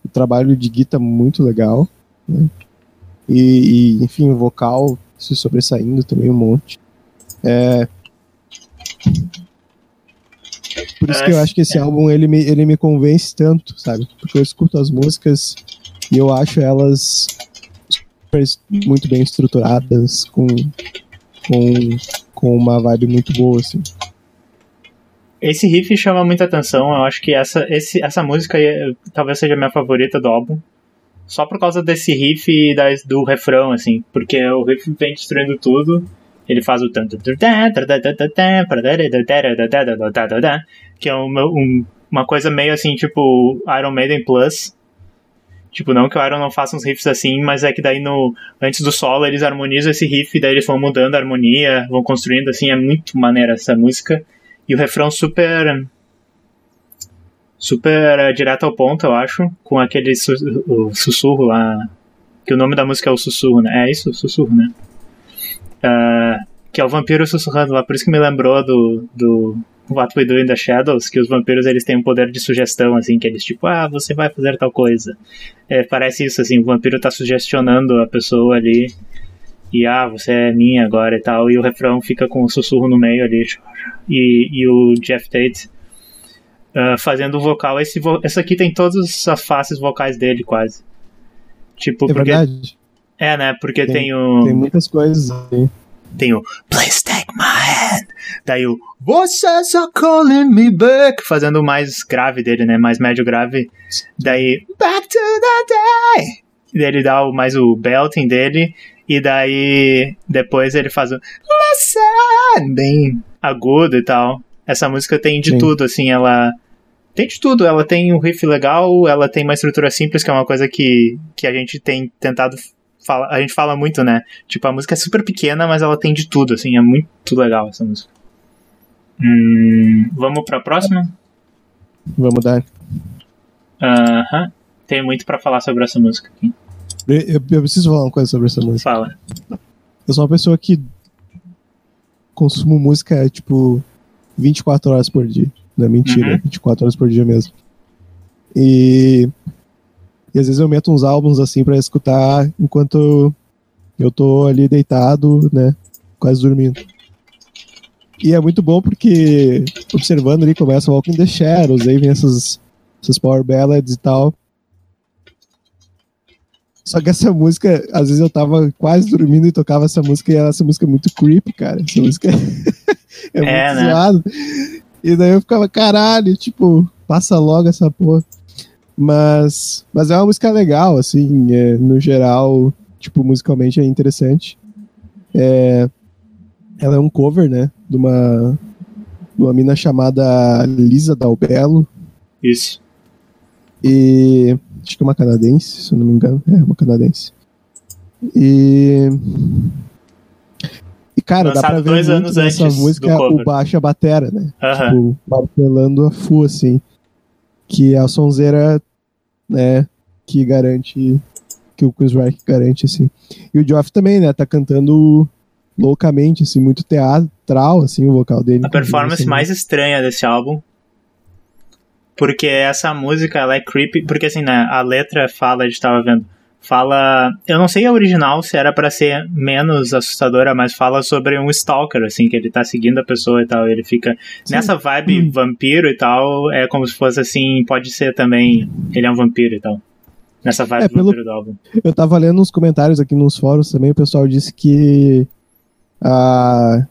B: o trabalho de guitarra muito legal. Né? E, e, enfim, o vocal se sobressaindo também um monte. É... Por isso que eu acho que esse álbum ele me, ele me convence tanto, sabe? Porque eu escuto as músicas e eu acho elas muito bem estruturadas, com, com, com uma vibe muito boa, assim.
A: Esse riff chama muita atenção, eu acho que essa, esse, essa música talvez seja a minha favorita do álbum só por causa desse riff e das, do refrão, assim, porque o riff vem destruindo tudo. Ele faz o tanto que é uma, um, uma coisa meio assim, tipo Iron Maiden Plus. Tipo, não que o Iron não faça uns riffs assim, mas é que daí no antes do solo eles harmonizam esse riff, daí eles vão mudando a harmonia, vão construindo assim, é muito maneira essa música. E o refrão super super uh, direto ao ponto, eu acho, com aquele su sussurro lá. Que o nome da música é o Sussurro, né? É isso? Sussurro, né? Uh, que é o vampiro sussurrando lá, por isso que me lembrou do, do What We Do in the Shadows, que os vampiros eles têm um poder de sugestão, assim, que eles tipo, ah, você vai fazer tal coisa. É, parece isso, assim, o vampiro tá sugestionando a pessoa ali, e ah, você é minha agora e tal, e o refrão fica com o sussurro no meio ali, e, e o Jeff Tate uh, fazendo o vocal. Esse, vo esse aqui tem todas as faces vocais dele, quase. Tipo,
B: é
A: porque...
B: verdade.
A: É, né? Porque tem, tem o.
B: Tem muitas coisas aí.
A: Tem o Please take my hand. Daí o Vocês are calling me back. Fazendo o mais grave dele, né? Mais médio grave. Daí Back to the day. E daí ele dá o, mais o belting dele. E daí depois ele faz o Listen. Bem agudo e tal. Essa música tem de Sim. tudo, assim, ela tem de tudo. Ela tem um riff legal, ela tem uma estrutura simples, que é uma coisa que, que a gente tem tentado falar. A gente fala muito, né? Tipo, a música é super pequena, mas ela tem de tudo, assim, é muito legal essa música. Hum, vamos pra próxima?
B: Vamos dar.
A: Aham. Uh -huh. Tem muito para falar sobre essa música aqui.
B: Eu, eu, preciso falar uma coisa sobre essa música.
A: Fala.
B: Eu sou uma pessoa que consumo música, tipo, 24 horas por dia. Não é mentira, uhum. 24 horas por dia mesmo. E, e às vezes eu meto uns álbuns assim para escutar enquanto eu tô ali deitado, né? Quase dormindo. E é muito bom porque observando ali começa Walking the Shadows, aí vem essas, essas power ballads e tal. Só que essa música, às vezes eu tava quase dormindo e tocava essa música e essa música é muito creepy, cara. Essa música é, é, muito né? zoado. E daí eu ficava, caralho, tipo, passa logo essa porra. Mas, mas é uma música legal, assim, é, no geral, tipo, musicalmente é interessante. É, ela é um cover, né, de uma, de uma mina chamada Lisa Dalbello.
A: Isso.
B: E acho que é uma canadense, se eu não me engano. É, uma canadense. E. E, cara, Lançado dá pra ver dois anos nessa música o baixo a batera, né? Tipo, martelando a fu, assim. Que é a sonzeira, né, que garante que o Chris Rock garante, assim. E o Geoff também, né, tá cantando loucamente, assim, muito teatral, assim, o vocal dele.
A: A performance assim, mais estranha desse álbum. Porque essa música, ela é creepy, porque assim, né, a letra fala, a gente tava vendo, fala, eu não sei a original se era para ser menos assustadora, mas fala sobre um stalker, assim, que ele tá seguindo a pessoa e tal, e ele fica Sim. nessa vibe hum. vampiro e tal, é como se fosse assim, pode ser também, ele é um vampiro e tal. Nessa vibe é, pelo... do álbum.
B: Eu tava lendo uns comentários aqui nos fóruns também, o pessoal disse que a,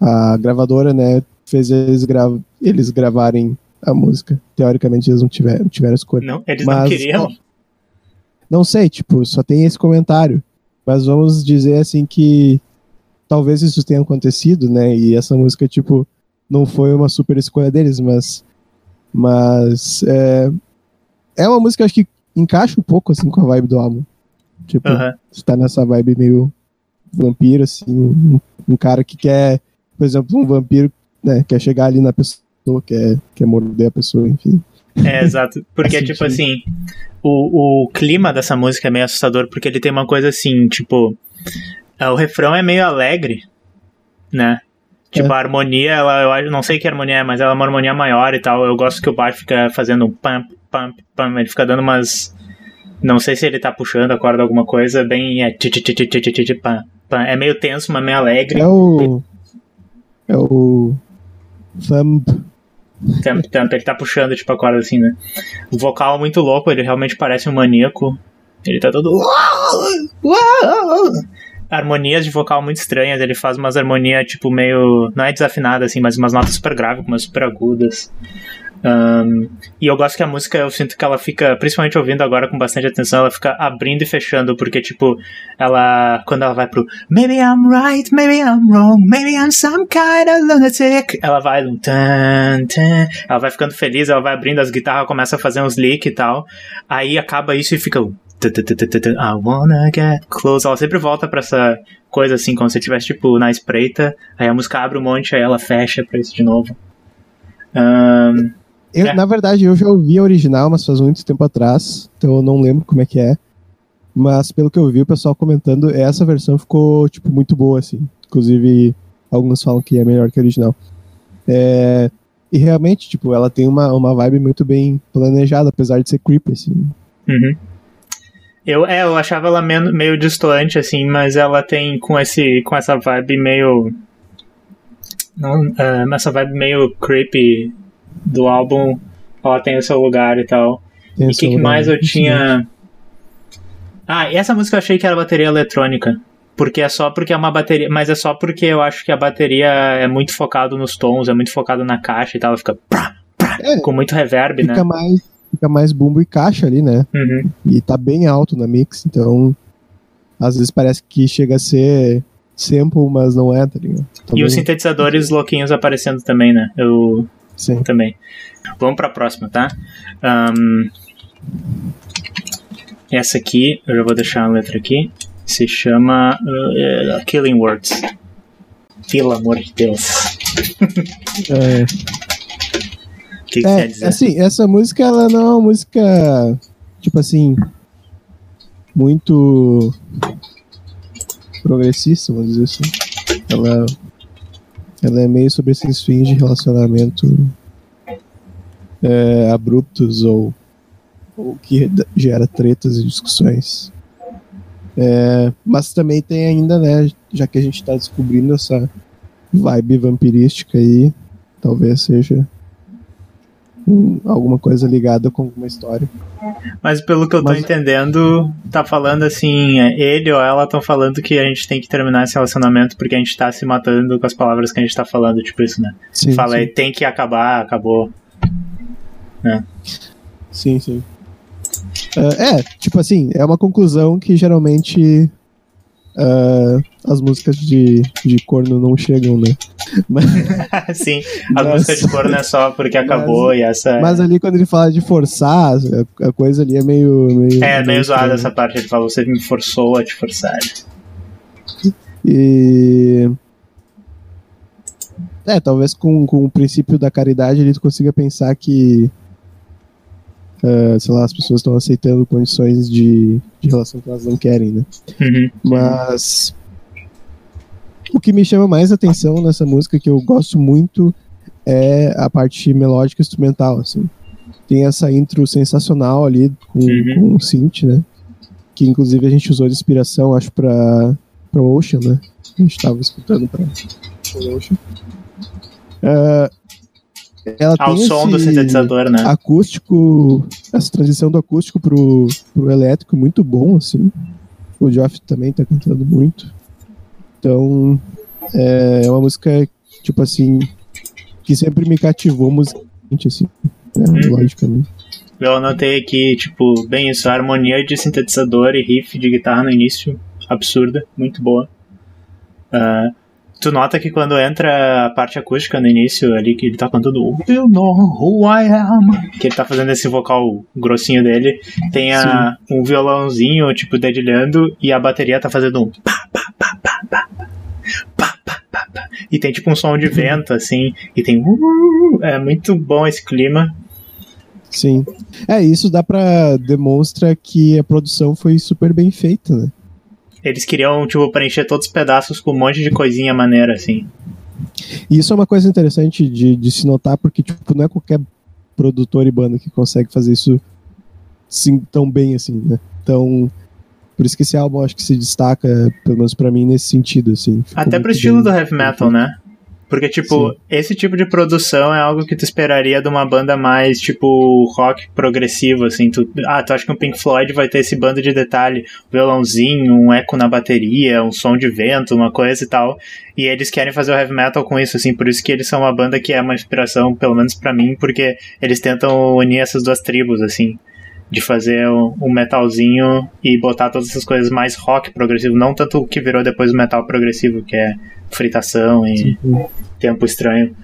B: a gravadora, né, fez eles, gra... eles gravarem a música. Teoricamente eles não tiveram, tiveram escolha.
A: Não, eles Mas, não queriam.
B: Não sei, tipo, só tem esse comentário. Mas vamos dizer assim que talvez isso tenha acontecido, né? E essa música, tipo, não foi uma super escolha deles, mas. Mas. É, é uma música, acho que encaixa um pouco, assim, com a vibe do álbum. Tipo, uhum. está nessa vibe meio vampiro, assim, um, um, cara que quer, por exemplo, um vampiro, né, quer chegar ali na pessoa, quer, quer morder a pessoa, enfim.
A: É, exato. Porque, é tipo assim, o, o clima dessa música é meio assustador, porque ele tem uma coisa assim, tipo, é, o refrão é meio alegre, né? Tipo, é. a harmonia, ela, eu não sei que harmonia é, mas ela é uma harmonia maior e tal. Eu gosto que o baixo fica fazendo um pam, pam, pam. Ele fica dando umas. Não sei se ele tá puxando a corda alguma coisa, bem. É. Pam, é meio tenso, mas meio alegre.
B: É o. É o. Thumb.
A: Thump, thump, ele tá puxando, tipo, a corda assim, né? O vocal é muito louco, ele realmente parece um maníaco. Ele tá todo. Harmonias de vocal muito estranhas, ele faz umas harmonias, tipo, meio. Não é desafinada, assim, mas umas notas super graves, umas super agudas. Um, e eu gosto que a música, eu sinto que ela fica, principalmente ouvindo agora com bastante atenção, ela fica abrindo e fechando, porque, tipo, ela, quando ela vai pro Maybe I'm right, maybe I'm wrong, maybe I'm some kind of lunatic, ela vai um tan, tan, ela vai ficando feliz, ela vai abrindo as guitarras, começa a fazer uns leak e tal, aí acaba isso e fica I wanna get close. Ela sempre volta pra essa coisa assim, como se estivesse, tipo, na espreita, aí a música abre um monte, aí ela fecha pra isso de novo. Um,
B: eu, é. Na verdade, eu já ouvi a original, mas faz muito tempo atrás, então eu não lembro como é que é. Mas pelo que eu vi, o pessoal comentando, essa versão ficou, tipo, muito boa, assim. Inclusive, alguns falam que é melhor que a original. É, e realmente, tipo, ela tem uma, uma vibe muito bem planejada, apesar de ser creepy, assim.
A: Uhum. Eu, é, eu achava ela meio, meio distante, assim, mas ela tem com, esse, com essa vibe meio. Não, uh, essa vibe meio creepy do álbum, ela tem o seu lugar e tal. Tem e o que, que mais eu tinha. Ah, e essa música eu achei que era bateria eletrônica. Porque é só porque é uma bateria. Mas é só porque eu acho que a bateria é muito focado nos tons, é muito focado na caixa e tal. Ela fica. Prá, prá, é, com muito reverb,
B: fica
A: né?
B: Mais, fica mais bumbo e caixa ali, né?
A: Uhum.
B: E tá bem alto na mix, então. Às vezes parece que chega a ser sample, mas não é, tá ligado?
A: e os sintetizadores louquinhos aparecendo também, né? Eu.
B: Sim.
A: Também. Vamos para a próxima, tá? Um, essa aqui, eu já vou deixar a letra aqui. Se chama uh, Killing Words. Pelo amor de Deus.
B: é.
A: O que, que é, você quer dizer?
B: Assim, essa música ela não é uma música tipo assim muito progressista, vamos dizer assim. Ela, ela é meio sobre esses fins de relacionamento é, abruptos ou, ou que gera tretas e discussões. É, mas também tem ainda, né, já que a gente está descobrindo essa vibe vampirística aí, talvez seja alguma coisa ligada com alguma história.
A: Mas pelo que eu tô Mas... entendendo, tá falando assim, é, ele ou ela estão falando que a gente tem que terminar esse relacionamento porque a gente tá se matando com as palavras que a gente tá falando, tipo isso, né? Sim, Fala aí, tem que acabar, acabou. É.
B: Sim, sim. Uh, é, tipo assim, é uma conclusão que geralmente uh, as músicas de, de corno não chegam, né?
A: Mas, sim, as mas, músicas de corno é só porque acabou
B: mas,
A: e essa. É
B: mas ali quando ele fala de forçar, a, coisa ali é meio. meio
A: é, meio zoada essa parte. Ele fala, você me forçou a te forçar.
B: E. É, talvez com, com o princípio da caridade ele consiga pensar que Uh, sei lá, as pessoas estão aceitando condições de, de relação que elas não querem, né?
A: Uhum.
B: Mas o que me chama mais atenção nessa música, que eu gosto muito, é a parte melódica instrumental, assim. Tem essa intro sensacional ali com,
A: Uhum.
B: com o synth, né? Que inclusive a gente usou de inspiração, acho, pra, pra Ocean, né? A gente tava escutando pra, pra Ocean. Ah, ela
A: Ao
B: tem
A: som do sintetizador, né?
B: acústico, essa transição do acústico pro, pro elétrico muito bom, assim. O Geoff também tá cantando muito. Então, é uma música, tipo assim, que sempre me cativou musicalmente, assim, né,
A: Uhum.
B: logicamente.
A: Eu anotei aqui, tipo, bem isso, a harmonia de sintetizador e riff de guitarra no início, absurda, muito boa. Ah, tu nota que quando entra a parte acústica no início ali, que ele tá cantando "Oh, You know who I am, que ele tá fazendo esse vocal grossinho dele, tem a, um violãozinho, tipo, dedilhando, e a bateria tá fazendo um pá, pá, pá, pá, pá, pá, pá, pá, pá. e tem tipo um som de vento, assim, e tem uh, é muito bom esse clima.
B: Sim. É, isso dá pra demonstra que a produção foi super bem feita, né?
A: Eles queriam, tipo, preencher todos os pedaços com um monte de coisinha maneira, assim.
B: E isso é uma coisa interessante de, de se notar, porque, tipo, não é qualquer produtor e banda que consegue fazer isso sim, tão bem assim, né? Então, por isso que esse álbum acho que se destaca, pelo menos pra mim, nesse sentido, assim. Ficou
A: Até pro estilo
B: bem
A: do heavy metal, né? Porque, tipo,
B: Sim.
A: esse tipo de produção é algo que tu esperaria de uma banda mais, tipo, rock progressivo, assim. Tu, ah, tu acha que um Pink Floyd vai ter esse bando de detalhe, violãozinho, um eco na bateria, um som de vento, uma coisa e tal. E eles querem fazer o heavy metal com isso, assim. Por isso que eles são uma banda que é uma inspiração, pelo menos pra mim, porque eles tentam unir essas duas tribos, assim. De fazer um metalzinho e botar todas essas coisas mais rock progressivo, não tanto o que virou depois o metal progressivo, que é fritação e
B: Sim.
A: tempo estranho.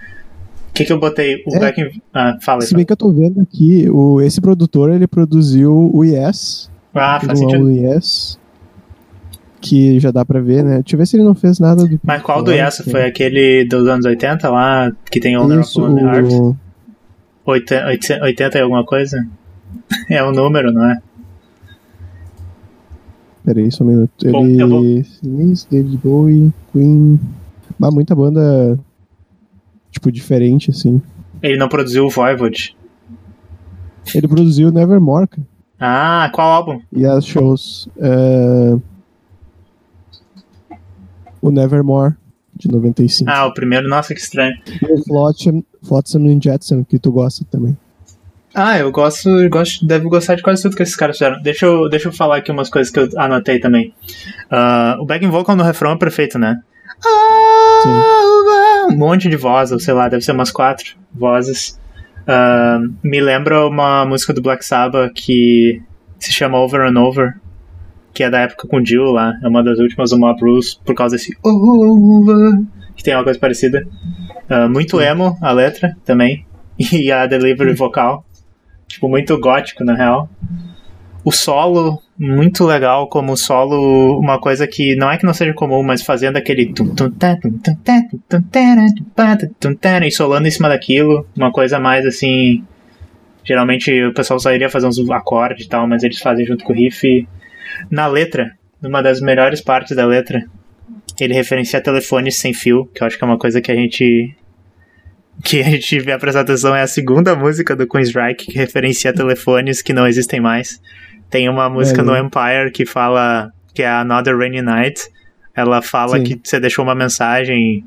A: O que, que eu botei? O
B: É.
A: Back in... Ah, fala.
B: Se bem que eu tô vendo aqui, o, esse produtor, ele produziu o Yes,
A: Ah, faz
B: o
A: sentido.
B: álbum Yes, que já dá pra ver, né? Deixa eu ver se ele não fez nada do...
A: Mas qual do Yes?
B: né?
A: Foi aquele dos anos 80 lá, que tem Owner of
B: Isso,
A: Lonely Heart?
B: o...
A: 80, 80 e alguma coisa? É o número, não é?
B: Peraí, só um minuto.
A: Bom,
B: Ele. Smith, David Bowie, Queen. Mas muita banda. Tipo, diferente, assim.
A: Ele não produziu o Voivod.
B: Ele produziu Nevermore, cara,
A: Ah, qual álbum?
B: e as shows. é, O Nevermore, de 95.
A: Ah, o primeiro, nossa, que estranho.
B: E o Flotsam, Flotsam and Jetsam, que tu gosta também.
A: Ah, eu gosto, gosto, devo gostar de quase tudo que esses caras fizeram. Deixa eu, deixa eu falar aqui umas coisas que eu anotei também. Ah, o backing vocal no refrão é perfeito, né? Um monte de voz, ou sei lá, deve ser umas quatro vozes. Ah, me lembra uma música do Black Sabbath que se chama Over and Over, que é da época com o Dio lá. É uma das últimas do Mob Rules, por causa desse Over, que tem uma coisa parecida. Ah, muito emo a letra também, e a delivery vocal. Tipo, muito gótico, na real. O solo, muito legal, como solo, uma coisa que não é que não seja comum, mas fazendo aquele e solando em cima daquilo, uma coisa mais assim. Geralmente o pessoal só iria fazer uns acordes e tal, mas eles fazem junto com o riff. Na letra, numa das melhores partes da letra, ele referencia telefones sem fio, que eu acho que é uma coisa que a gente que a gente vê a prestar atenção é a segunda música do Queensryche que referencia telefones que não existem mais. Tem uma música
B: É,
A: no? Empire que fala que é Another Rainy Night. Ela fala
B: Sim.
A: que você deixou uma mensagem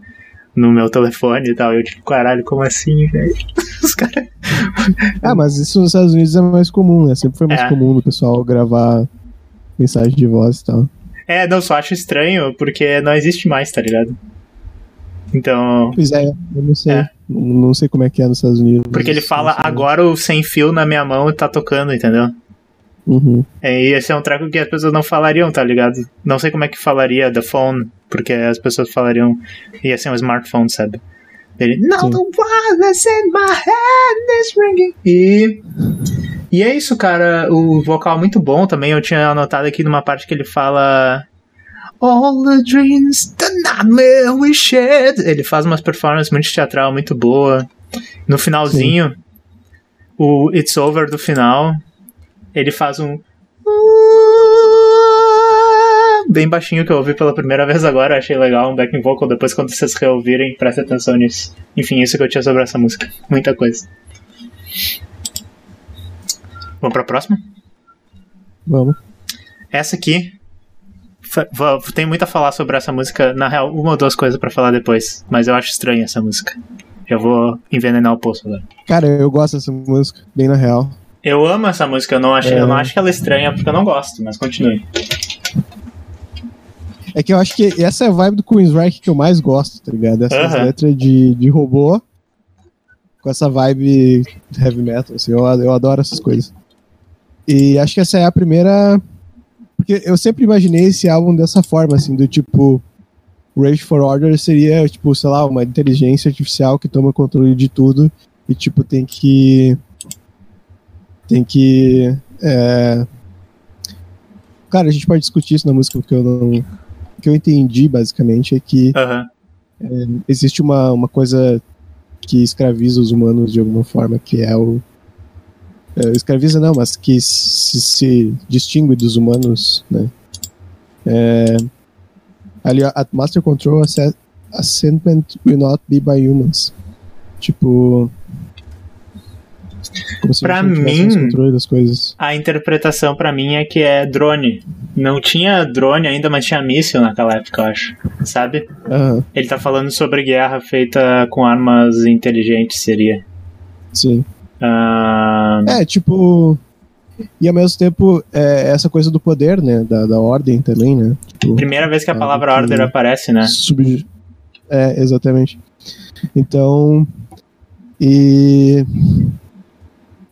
A: no meu telefone e tal. Eu tipo, caralho, como assim, velho? Os caras.
B: Ah, mas isso nos Estados Unidos é mais comum, né? Sempre foi mais
A: É.
B: comum o pessoal gravar mensagem de voz e tal.
A: É, não, só acho estranho porque não existe mais, tá ligado? Então.
B: Pois é, eu não sei.
A: É.
B: Não, não sei como é que é nos Estados Unidos.
A: Porque ele fala,
B: não
A: agora o sem fio na minha mão tá tocando, entendeu?
B: Uhum.
A: É, e esse é um treco que as pessoas não falariam, tá ligado? Não sei como é que falaria the phone, porque as pessoas falariam. Ia ser um smartphone, sabe? Ele,
B: Sim.
A: the wireless in my hand is ringing. E. E é isso, cara. O vocal muito bom também. Eu tinha anotado aqui numa parte que ele fala. All the dreams, the nightmare we shared. Ele faz umas performances muito teatral, muito boa. No finalzinho, o It's Over do final, ele faz um. Bem baixinho que eu ouvi pela primeira vez agora, achei legal, um backing vocal. Depois, quando vocês reouvirem, prestem atenção nisso. Enfim, isso que eu tinha sobre essa música. Muita coisa. Vamos pra próxima?
B: Vamos.
A: Essa aqui. Tem muito a falar sobre essa música. Na real, uma ou duas coisas para falar depois. Mas eu acho estranha essa música. Já vou envenenar o poço agora.
B: Cara, eu gosto dessa música, bem na real.
A: Eu amo essa música, eu não, acho, é... eu não acho que ela é estranha porque eu não gosto, mas continue.
B: É que eu acho que essa é a vibe do Queensryche que eu mais gosto, tá ligado? Essas uh -huh. letras de, de robô com essa vibe heavy metal, assim, eu, eu adoro essas coisas. E acho que essa é a primeira. Porque eu sempre imaginei esse álbum dessa forma, assim, do tipo. Rage for Order seria, tipo, sei lá, uma inteligência artificial que toma controle de tudo e, tipo, tem que. Tem que. É... Cara, a gente pode discutir isso na música, porque eu não. O que eu entendi, basicamente, é que
A: uhum.
B: é, existe uma, uma coisa que escraviza os humanos de alguma forma, que é o é, escraviza não, mas que se, se distingue dos humanos, né? É, ali, at Master Control, Ascendment will not be by humans. Tipo.
A: Pra mim, a interpretação para mim é que é drone. Não tinha drone ainda, mas tinha míssil naquela época, eu acho. Sabe?
B: Uhum.
A: Ele tá falando sobre guerra feita com armas inteligentes, seria.
B: Sim.
A: Uh...
B: É, tipo. E ao mesmo tempo, é, essa coisa do poder, né? Da, da ordem também, né? Tipo,
A: Primeira vez que a palavra order aparece, né?
B: Sub... É, exatamente. Então. E.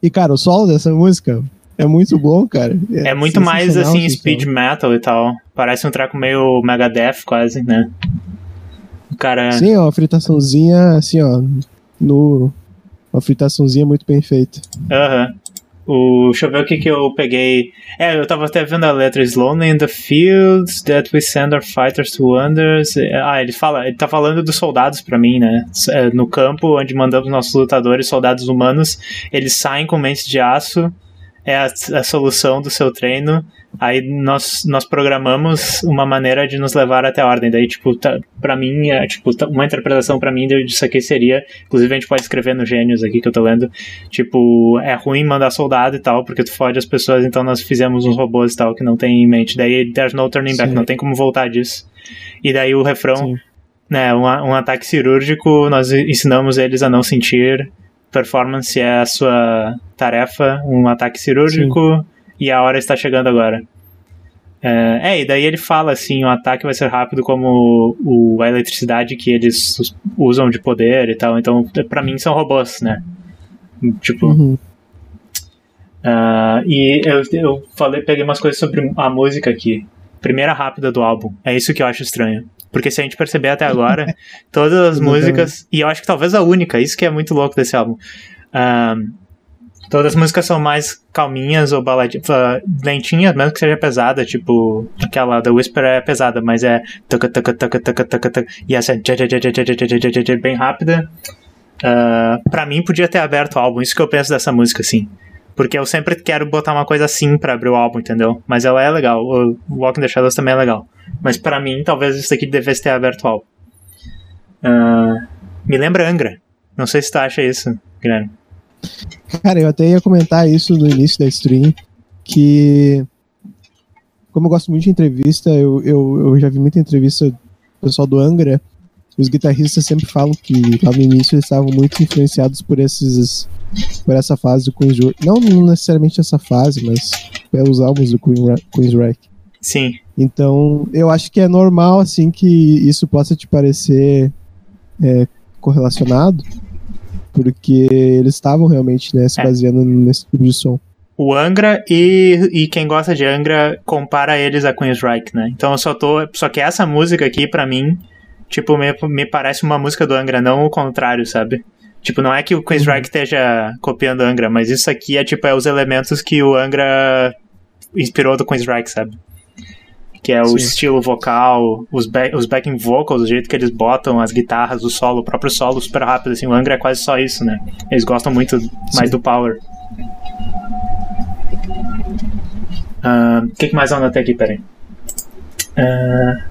B: E, cara, o solo dessa música é muito bom, cara.
A: É, é muito mais, assim, speed metal e tal. Parece um treco meio Megadeth, quase, né? O cara...
B: Sim, ó, a fritaçãozinha, assim, ó, no, uma fritaçãozinha muito bem feita.
A: Aham. Uhum. O, deixa eu ver o que, que eu peguei. É, eu tava até vendo a letra Slowly in the fields that we send our fighters to wonders. Ah, ele fala, ele tá falando dos soldados para mim, né? É, no campo onde mandamos nossos lutadores, soldados humanos, eles saem com mentes de aço. É a, a solução do seu treino Aí nós, nós programamos uma maneira de nos levar até a ordem. Daí, tipo, tá, pra mim, é, tipo, tá, uma interpretação para mim disso aqui seria, inclusive a gente pode escrever no Gênios aqui que eu tô lendo, tipo, é ruim mandar soldado e tal, porque tu fode as pessoas, então nós fizemos uns robôs e tal que não tem em mente. Daí, there's no turning back, Sim. não tem como voltar disso. E daí o refrão, Sim. né, um, um ataque cirúrgico, nós ensinamos eles a não sentir, performance é a sua tarefa, um ataque cirúrgico... Sim e a hora está chegando agora. É, é, e daí ele fala assim, o ataque vai ser rápido como o, a eletricidade que eles usam de poder e tal. Então, para mim são robôs, né? Tipo. Uhum. Uh, e eu, eu falei, peguei umas coisas sobre a música aqui. Primeira rápida do álbum. É isso que eu acho estranho. Porque se a gente perceber até agora, todas as músicas. E eu acho que talvez a única, isso que é muito louco desse álbum. Uh, Todas as músicas são mais calminhas ou baladinhas, lentinhas, mesmo que seja pesada, tipo, aquela da Whisper é pesada, mas é taca taca taca taca taca taca e essa é bem rápida. Uh, pra mim podia ter aberto o álbum, isso que eu penso dessa música, assim. Porque eu sempre quero botar uma coisa assim pra abrir o álbum, entendeu? Mas ela é legal, o Walking the Shadows também é legal. Mas para mim, talvez isso aqui devesse ter aberto o álbum. Uh, me lembra Angra. Não sei se tu acha isso, Guilherme.
B: Cara, eu até ia comentar isso no início da stream, que como eu gosto muito de entrevista, eu, eu, eu já vi muita entrevista do pessoal do Angra, os guitarristas sempre falam que lá no início eles estavam muito influenciados por esses por essa fase do Queen's não, não necessariamente essa fase, mas pelos álbuns do Queen, Queen's Wreck.
A: Sim.
B: Então, eu acho que é normal assim que isso possa te parecer é, correlacionado, porque eles estavam realmente né, se é. baseando é. nesse tipo de som.
A: O Angra e, e quem gosta de Angra compara eles a Queensryche, né? Então eu só tô. Só que essa música aqui, para mim, tipo, me, me parece uma música do Angra, não o contrário, sabe? Tipo, não é que o Queensryche uhum. esteja copiando Angra, mas isso aqui é tipo é os elementos que o Angra inspirou do Queensryche, sabe? que é o Sim. estilo vocal, os, back, os backing vocals, o jeito que eles botam as guitarras, o solo, o próprio solo super rápido, assim, o Angra é quase só isso, né? Eles gostam muito mais Sim. do power. Ah, O que, que mais eu anotei aqui? Peraí. Ah,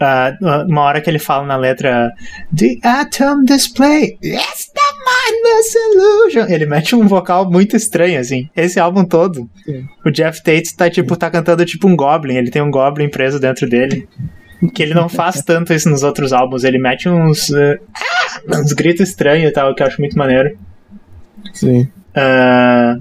A: ah, uma hora que ele fala na letra The Atom Display, It's the mindless illusion. Ele mete um vocal muito estranho, assim. Esse álbum todo.
B: Sim.
A: O Jeff Tate tá, tipo, tá cantando tipo um Goblin. Ele tem um Goblin preso dentro dele. Que ele não faz tanto isso nos outros álbuns. Ele mete uns, eh, uns gritos estranhos e tal, que eu acho muito maneiro.
B: Sim.
A: Ah,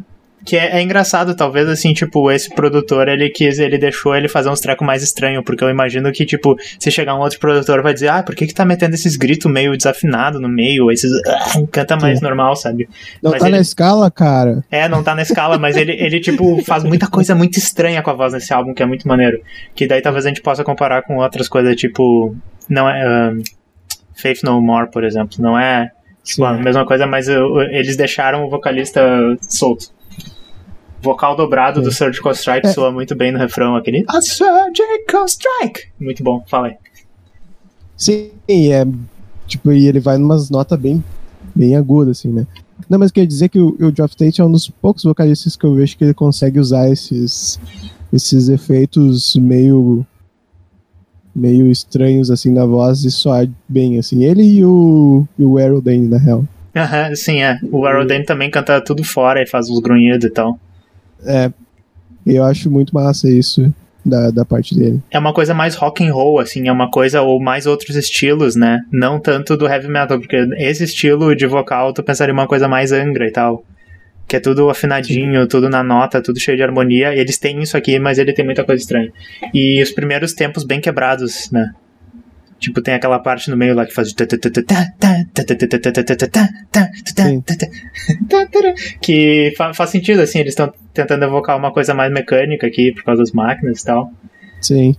A: que é, é engraçado, talvez, assim, tipo, esse produtor, ele quis, ele deixou ele fazer uns trecos mais estranhos, porque eu imagino que, tipo, se chegar um outro produtor vai dizer, ah, por que que tá metendo esses gritos meio desafinados no meio, esses, ah, canta mais
B: Sim.
A: normal, sabe?
B: Não
A: Mas
B: tá
A: ele-
B: na escala, cara.
A: É, não tá na escala, mas ele, ele, tipo, faz muita coisa muito estranha com a voz nesse álbum, que é muito maneiro. Que daí talvez a gente possa comparar com outras coisas, tipo, não é, Faith No More, por exemplo, não é Tipo, a mesma coisa, mas uh, eles deixaram o vocalista solto. Vocal dobrado do Surgical Strike
B: É.
A: soa muito bem no refrão, aquele A Surgical Strike! Muito bom, fala aí.
B: Sim, é. Tipo, e ele vai numas notas bem, bem agudas, assim, né? Não, mas quer dizer que o, o Geoff Tate é um dos poucos vocalistas que eu vejo que ele consegue usar esses, esses efeitos meio meio estranhos assim na voz e soar bem assim. Ele e o, e o Errol Dane, na real.
A: Aham, sim, é. O Aerodane também canta tudo fora e faz os grunhidos e tal.
B: É. Eu acho muito massa isso da, da parte dele.
A: É uma coisa mais rock and roll, assim, é uma coisa, ou mais outros estilos, né? Não tanto do heavy metal, porque esse estilo de vocal tu pensaria uma coisa mais Angra e tal. Que é tudo afinadinho, tudo na nota, tudo cheio de harmonia. E eles têm isso aqui, mas ele tem muita coisa estranha. E os primeiros tempos bem quebrados, né? Tipo, tem aquela parte no meio lá que faz.
B: Sim.
A: Que fa- faz sentido, assim, eles estão tentando evocar uma coisa mais mecânica aqui por causa das máquinas e tal.
B: Sim.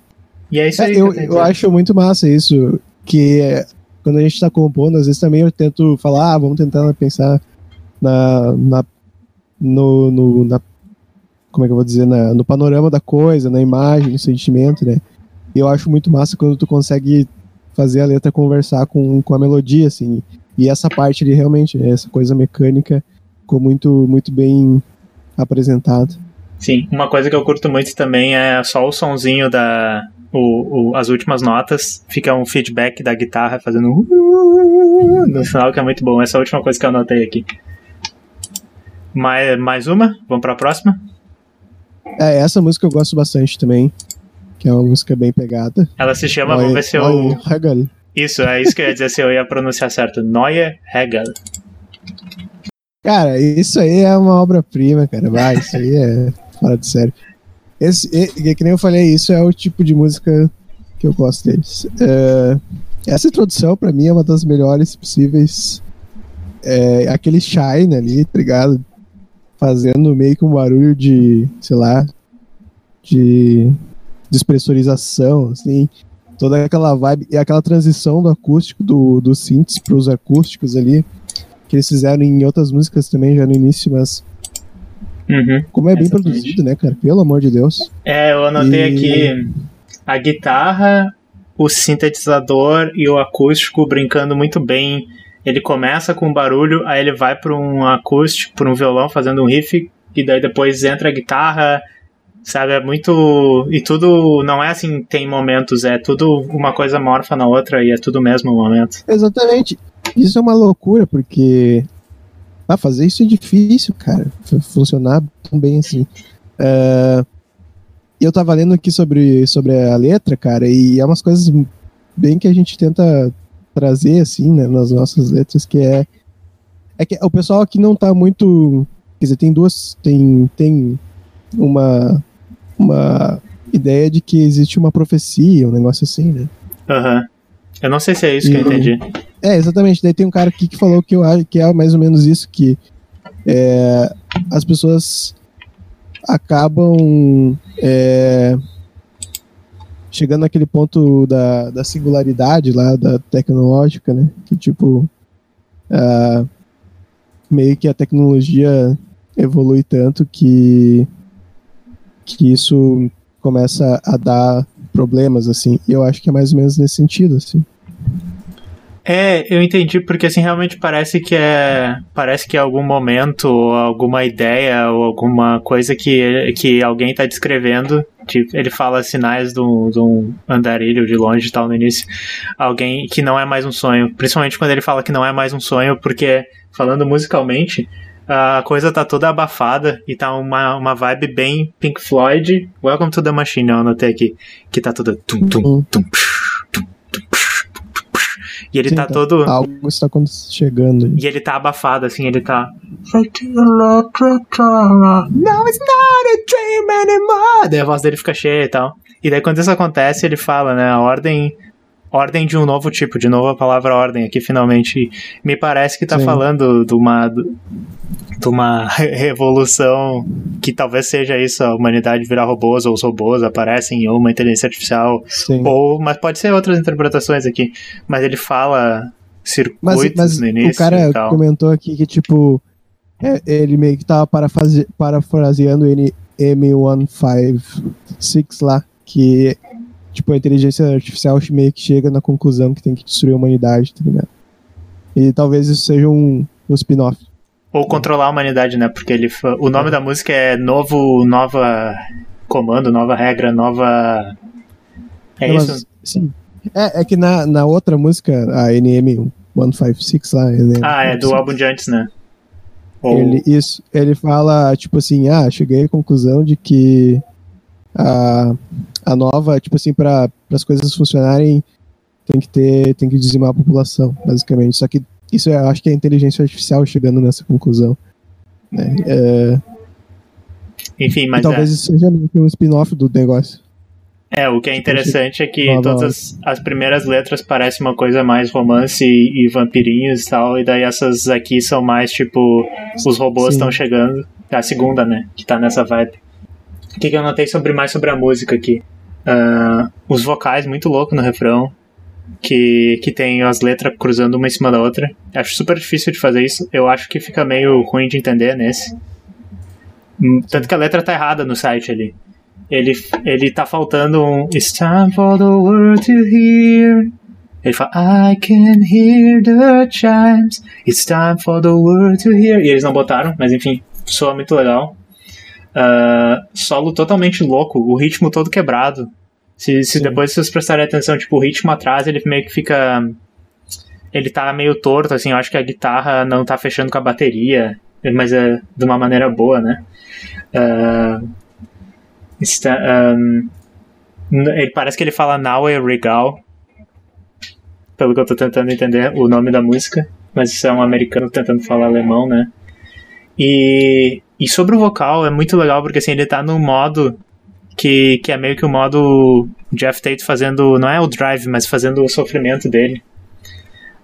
A: E é isso
B: É,
A: aí.
B: eu, eu
A: dizer.
B: acho muito massa isso, que é, quando a gente tá compondo, às vezes também eu tento falar, ah, vamos tentar pensar na, na, no, no- na, como é que eu vou dizer, na, no panorama da coisa, na imagem, no sentimento, né? E eu acho muito massa quando tu consegue fazer a letra conversar com, com a melodia, assim, e essa parte ali realmente, essa coisa mecânica, ficou muito, muito bem apresentada.
A: Sim, uma coisa que eu curto muito também é só o sonzinho da. O, o- as últimas notas, fica um feedback da guitarra fazendo um no final, que é muito bom. Essa é a última coisa que eu anotei aqui. Mais, mais uma? Vamos pra próxima?
B: É, essa música eu gosto bastante também, que é uma música bem pegada.
A: Ela se chama,
B: Neue-
A: vamos ver se eu.
B: Neue Hegel.
A: Isso, é isso que eu ia dizer, se eu ia pronunciar certo. Neue Hegel.
B: Cara, isso aí é uma obra-prima, cara. Vai, isso aí é fora de sério. Esse, e, que nem eu falei, isso é o tipo de música que eu gosto deles. É, essa introdução, pra mim, é uma das melhores possíveis. É, aquele shine ali, tá ligado? Fazendo meio que um barulho de, sei lá, de despressurização, assim. Toda aquela vibe e aquela transição do acústico, do, dos synths pros acústicos ali que eles fizeram em outras músicas também já no início, mas
A: Uhum.
B: como é bem
A: Exatamente.
B: produzido, né, cara? Pelo amor de Deus.
A: É, eu anotei
B: E-
A: aqui a guitarra, o sintetizador e o acústico brincando muito bem. Ele começa com um barulho, aí ele vai para um acústico, para um violão fazendo um riff, e daí depois entra a guitarra, sabe? É muito. E tudo não é assim, tem momentos, é tudo uma coisa morfa na outra e é tudo o mesmo momento.
B: Exatamente. Isso é uma loucura, porque ah, fazer isso é difícil, cara. Funcionar tão bem assim. E eu tava lendo aqui sobre, sobre a letra, cara, e é umas coisas bem que a gente tenta trazer, assim, né, nas nossas letras, que é. É que o pessoal aqui não tá muito. Quer dizer, tem duas. Tem, tem uma. Uma ideia de que existe uma profecia, um negócio assim, né?
A: Aham. Eu não sei se é isso que eu
B: E-
A: entendi.
B: É, exatamente. Daí tem um cara aqui que falou que eu acho que é mais ou menos isso, que é, as pessoas acabam é, chegando naquele ponto da, da singularidade lá, da tecnológica, né? Que tipo, meio que a tecnologia evolui tanto que, que isso começa a dar problemas, assim. E eu acho que é mais ou menos nesse sentido, assim.
A: É, eu entendi, porque assim, realmente parece que é. Parece que é algum momento, ou alguma ideia, ou alguma coisa que, que alguém tá descrevendo. Tipo, ele fala sinais de um andarilho de longe e tal no início. Alguém que não é mais um sonho. Principalmente quando ele fala que não é mais um sonho, porque, falando musicalmente, a coisa tá toda abafada e tá uma, uma vibe bem Pink Floyd. Welcome to the Machine, eu anotei aqui. Que tá toda. Tum, tum, uhum. tum, tum, tum, e ele Sim, tá, tá todo.
B: Algo está chegando.
A: E ele tá abafado, assim, ele tá. No, it's not a dream anymore. Daí a voz dele fica cheia e tal. E daí quando isso acontece, ele fala, né? A ordem. Ordem de um novo tipo, de novo a palavra ordem aqui finalmente. Me parece que tá Sim. falando de uma de uma revolução que talvez seja isso, a humanidade virar robôs, ou os robôs aparecem, ou uma inteligência artificial, Sim. ou, mas pode ser outras interpretações aqui, mas ele fala circuitos mas, mas no início
B: o cara comentou aqui que, tipo, é, ele meio que tava parafraseando ele M156 lá, que, tipo, a inteligência artificial meio que chega na conclusão que tem que destruir a humanidade, tá ligado? E talvez isso seja um, um spin-off.
A: Ou controlar a humanidade, né? Porque ele, o nome da música é Novo, Nova Comando, Nova Regra, Nova. É Não, isso?
B: sim. É, é que na, na outra música, a NM 156 lá. NM
A: ah, é do álbum de antes, né?
B: Ou... Ele, isso, ele fala, tipo assim, ah, cheguei à conclusão de que a, a nova, tipo assim, para as coisas funcionarem, tem que ter, tem que dizimar a população, basicamente. Só que isso eu acho que é a inteligência artificial chegando nessa conclusão. Né? É...
A: Enfim, mas.
B: E talvez
A: é.
B: isso seja um spin-off do negócio.
A: É, o que é interessante é que Nova todas as, as, primeiras letras parecem uma coisa mais romance e, e, vampirinhos e tal, e daí essas aqui são mais tipo, os robôs estão chegando. É a segunda, né, que tá nessa vibe. O que, que eu notei sobre mais sobre a música aqui? Uh, os vocais muito louco no refrão que, que tem as letras cruzando uma em cima da outra. Acho super difícil de fazer isso. Eu acho que fica meio ruim de entender nesse. Hum, tanto que a letra tá errada no site ali. Ele, ele tá faltando um It's time for the world to hear. Ele fala I can hear the chimes. It's time for the world to hear. E eles não botaram, mas enfim, soa muito legal. Uh, solo totalmente louco, o ritmo todo quebrado. Se, se depois vocês prestarem atenção, tipo, o ritmo atrás, ele meio que fica. Ele tá meio torto, assim, eu acho que a guitarra não tá fechando com a bateria, mas é de uma maneira boa, né? Uh, está, um, ele parece que ele fala Now é Regal, pelo que eu tô tentando entender o nome da música, mas isso é um americano tentando falar alemão, né? E, e sobre o vocal é muito legal porque assim ele tá no modo que, que é meio que o modo Jeff Tate fazendo, não é o drive, mas fazendo o sofrimento dele.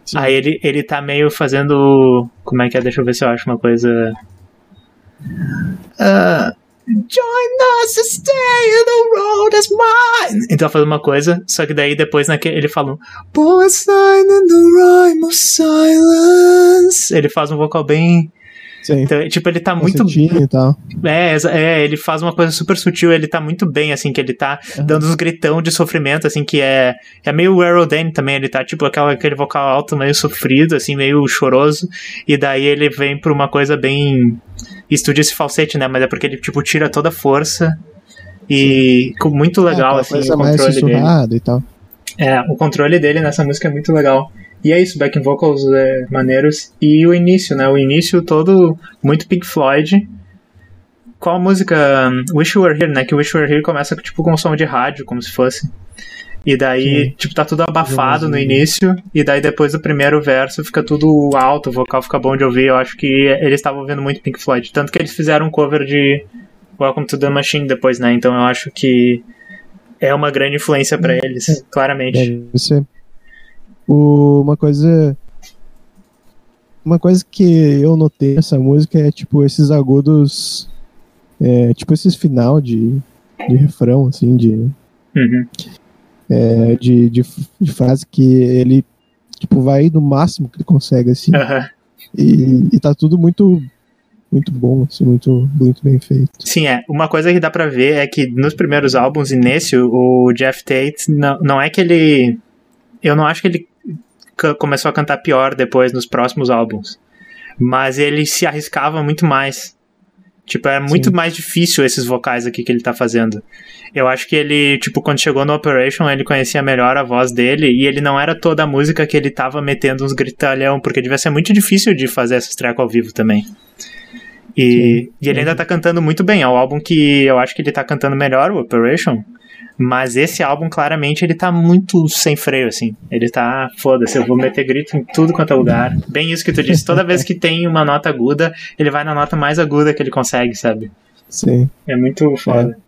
A: Sim. Aí ele, ele tá meio fazendo. Como é que é? Deixa eu ver se eu acho uma coisa. Uh, Join us stay in the road as mine. Então fazendo uma coisa, só que daí depois naquele, ele fala Boy sign in the rhyme of silence. Ele faz um vocal bem
B: Sim.
A: Então, tipo, ele tá muito.
B: E tal.
A: É, é, ele faz uma coisa super sutil, ele tá muito bem, assim, que ele tá uhum. dando uns gritão de sofrimento, assim, que é. É meio Aerodane também, ele tá, tipo, aquela, aquele vocal alto meio sofrido, assim, meio choroso. E daí ele vem pra uma coisa bem. Estúdio esse falsete, né? Mas é porque ele, tipo, tira toda a força. E Sim. muito legal, é, assim,
B: o controle dele. E tal.
A: É, o controle dele nessa música é muito legal. E é isso, backing vocals é, maneiros. E o início, né? O início todo muito Pink Floyd. Qual a música? Um, Wish You Were Here, né? Que Wish You Were Here começa tipo com um som de rádio, como se fosse. E daí, Sim. tipo, tá tudo abafado no início, e daí depois do primeiro verso fica tudo alto, o vocal fica bom de ouvir. Eu acho que eles estavam ouvindo muito Pink Floyd. Tanto que eles fizeram um cover de Welcome to the Machine depois, né? Então eu acho que é uma grande influência para eles, claramente.
B: Deve ser. O, uma coisa. Uma coisa que eu notei nessa música é tipo esses agudos. É, tipo esses final de, de refrão, assim, de.
A: Uhum.
B: É, de, de, de, frase que ele tipo, vai no máximo que ele consegue, assim.
A: Uhum.
B: E, e tá tudo muito muito bom, assim, muito, muito bem feito.
A: Sim, é. Uma coisa que dá pra ver é que nos primeiros álbuns e nesse, o Jeff Tate, não, não é que ele. Eu não acho que ele começou a cantar pior depois nos próximos álbuns. Mas ele se arriscava muito mais. Tipo, é muito Sim. mais difícil esses vocais aqui que ele tá fazendo. Eu acho que ele, tipo, quando chegou no Operation, ele conhecia melhor a voz dele e ele não era toda a música que ele tava metendo uns gritalhão, porque devia ser muito difícil de fazer essas tracks ao vivo também. E, e ele ainda tá cantando muito bem. É o álbum que eu acho que ele tá cantando melhor, o Operation. Mas esse álbum, claramente, ele tá muito sem freio, assim. Ele tá, foda-se, eu vou meter grito em tudo quanto é lugar. Bem isso que tu disse. Toda vez que tem uma nota aguda, ele vai na nota mais aguda que ele consegue, sabe?
B: Sim.
A: É muito foda.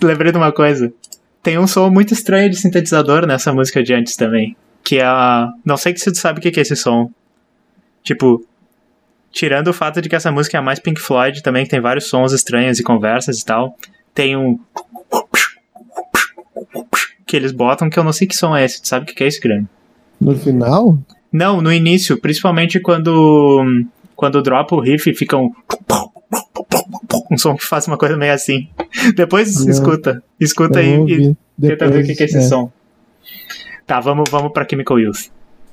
A: É. Lembrei de uma coisa. Tem um som muito estranho de sintetizador nessa música de antes também. Que é a. Não sei se tu sabe o que é esse som. Tipo, tirando o fato de que essa música é a mais Pink Floyd também, que tem vários sons estranhos e conversas e tal, tem um que eles botam que eu não sei que som é esse. Tu sabe o que é esse, Grande?
B: No final?
A: Não, no início, principalmente quando quando dropa o riff fica um um som que faz uma coisa meio assim. Depois não, escuta, escuta aí e tenta ver o que é esse é. som. Tá, vamos, vamos pra Chemical Youth.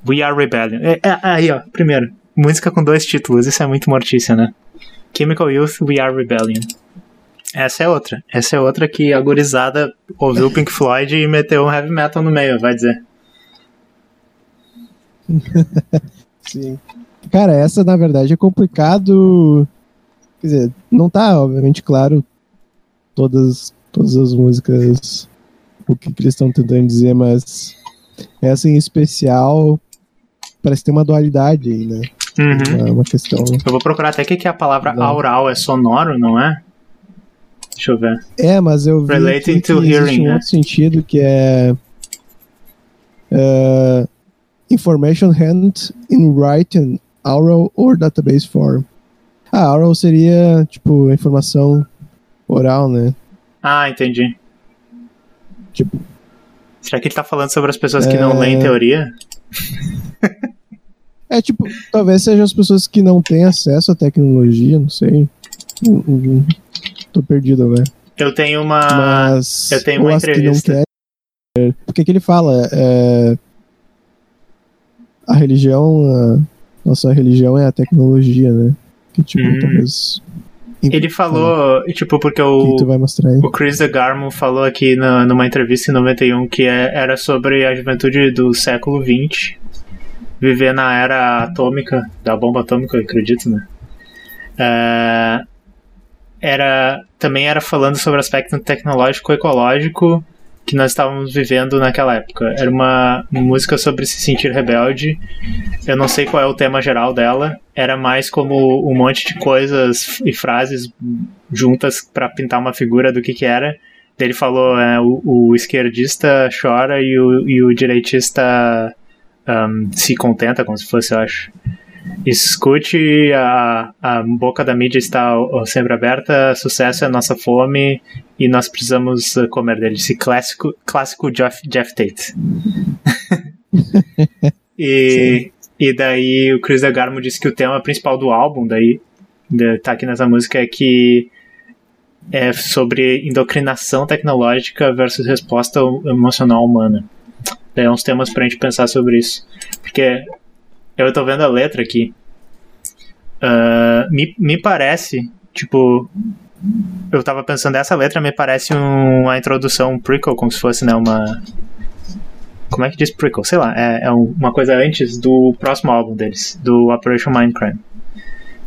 A: We Are Rebellion. É, é, aí, ó, primeiro. Música com dois títulos, isso é muito mortícia, né? Chemical Youth, We Are Rebellion. Essa é outra. Essa é outra que a gurizada ouviu o Pink Floyd e meteu um heavy metal no meio, vai dizer.
B: Sim. Cara, essa na verdade é complicado. Quer dizer, não tá, obviamente, claro todas, todas as músicas, o que, que eles estão tentando dizer, mas essa em especial parece ter uma dualidade aí, né?
A: Uhum.
B: Uma, uma, questão.
A: Eu vou procurar até o que, que é a palavra não. aural, é sonoro, não é? Deixa eu ver.
B: É, mas eu vi
A: Relating
B: que
A: to hearing,
B: um
A: né?
B: outro sentido que é uh, information hand in writing, oral or database form. Ah, oral seria tipo informação oral, né?
A: Ah, entendi.
B: Tipo.
A: Será que ele tá falando sobre as pessoas que é... não leem teoria?
B: é tipo, talvez sejam as pessoas que não têm acesso à tecnologia, não sei. Tô perdido agora.
A: Eu tenho uma.
B: Mas.
A: Eu tenho uma entrevista.
B: Que quer, o que, ele fala? É, a religião. A nossa religião é a tecnologia, né? Que tipo, hum. talvez.
A: Ele falou, tipo, porque o, o Chris DeGarmo falou aqui na, numa entrevista em 91 que é, era sobre a juventude do século XX, viver na era atômica, da bomba atômica, eu acredito, né? É, era também era falando sobre o aspecto tecnológico ecológico que nós estávamos vivendo naquela época. Era uma, música sobre se sentir rebelde. Eu não sei qual é o tema geral dela. Era mais como um monte de coisas e frases juntas para pintar uma figura do que que era. Ele falou, é, o, o, esquerdista chora e o, e o direitista um, se contenta, como se fosse, eu acho. Escute, a, a boca da mídia está sempre aberta, sucesso é nossa fome e nós precisamos comer dele. Esse clássico, clássico Jeff, Jeff Tate. e, e daí o Chris DeGarmo disse que o tema principal do álbum, daí tá aqui nessa música, é que é sobre endocrinação tecnológica versus resposta emocional humana. Daí é uns temas pra gente pensar sobre isso. Porque eu tô vendo a letra aqui. Uh, me, me parece, tipo. Eu tava pensando, essa letra me parece um, uma introdução, um prequel, como se fosse, né, uma. Como é que diz prequel? Sei lá, é, é uma coisa antes do próximo álbum deles, do Operation Mindcrime.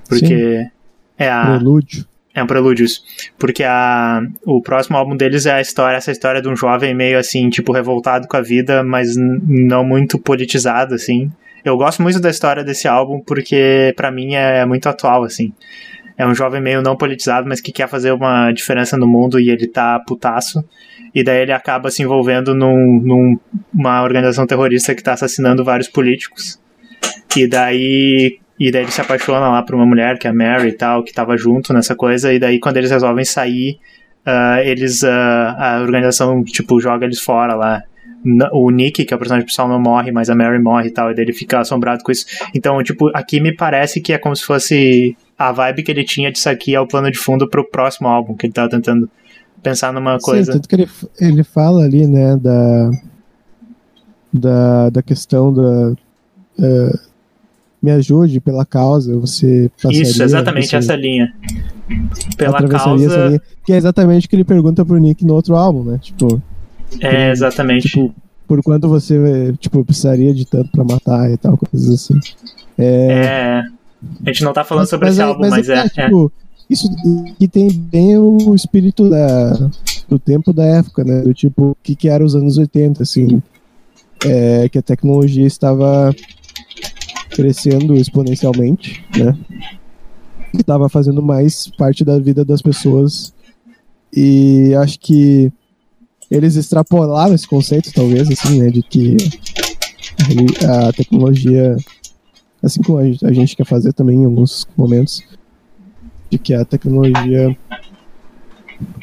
A: Porque. Sim. É a.
B: Prelúdio.
A: É um prelúdio isso. Porque a, o próximo álbum deles é a história, essa história de um jovem meio assim, tipo, revoltado com a vida, mas não muito politizado, assim. Eu gosto muito da história desse álbum porque para mim é muito atual, assim. É um jovem meio não politizado, mas que quer fazer uma diferença no mundo e ele tá putaço. E daí ele acaba se envolvendo num, numa organização terrorista que tá assassinando vários políticos. E daí, e daí ele se apaixona lá por uma mulher, que é a Mary e tal, que tava junto nessa coisa. E daí quando eles resolvem sair, uh, eles, uh, a organização, tipo, joga eles fora lá o Nick, que é o personagem principal, não morre, mas a Mary morre e tal, e daí ele fica assombrado com isso. Então, tipo, aqui me parece que é como se fosse a vibe que ele tinha disso aqui é o plano de fundo pro próximo álbum, que ele tava tentando pensar numa coisa.
B: Sim, tanto que ele, ele fala ali, né, da, da, da questão da, uh, me ajude pela causa, você passaria,
A: Isso, exatamente
B: você
A: essa linha. Pela causa.
B: linha, que é exatamente o que ele pergunta pro Nick no outro álbum, né? Tipo,
A: É, exatamente.
B: tipo por quanto você tipo, precisaria de tanto pra matar e tal, coisas assim. É,
A: É. A gente não tá falando sobre esse
B: é-
A: álbum, mas é. é.
B: tipo, isso que tem bem o espírito da, do tempo da época, né? Do tipo, o que, que era os anos 80, assim. É, que a tecnologia estava crescendo exponencialmente, né? Estava fazendo mais parte da vida das pessoas. E acho que eles extrapolaram esse conceito, talvez, assim, né? De que a tecnologia assim como a gente, quer fazer também em alguns momentos, de que a tecnologia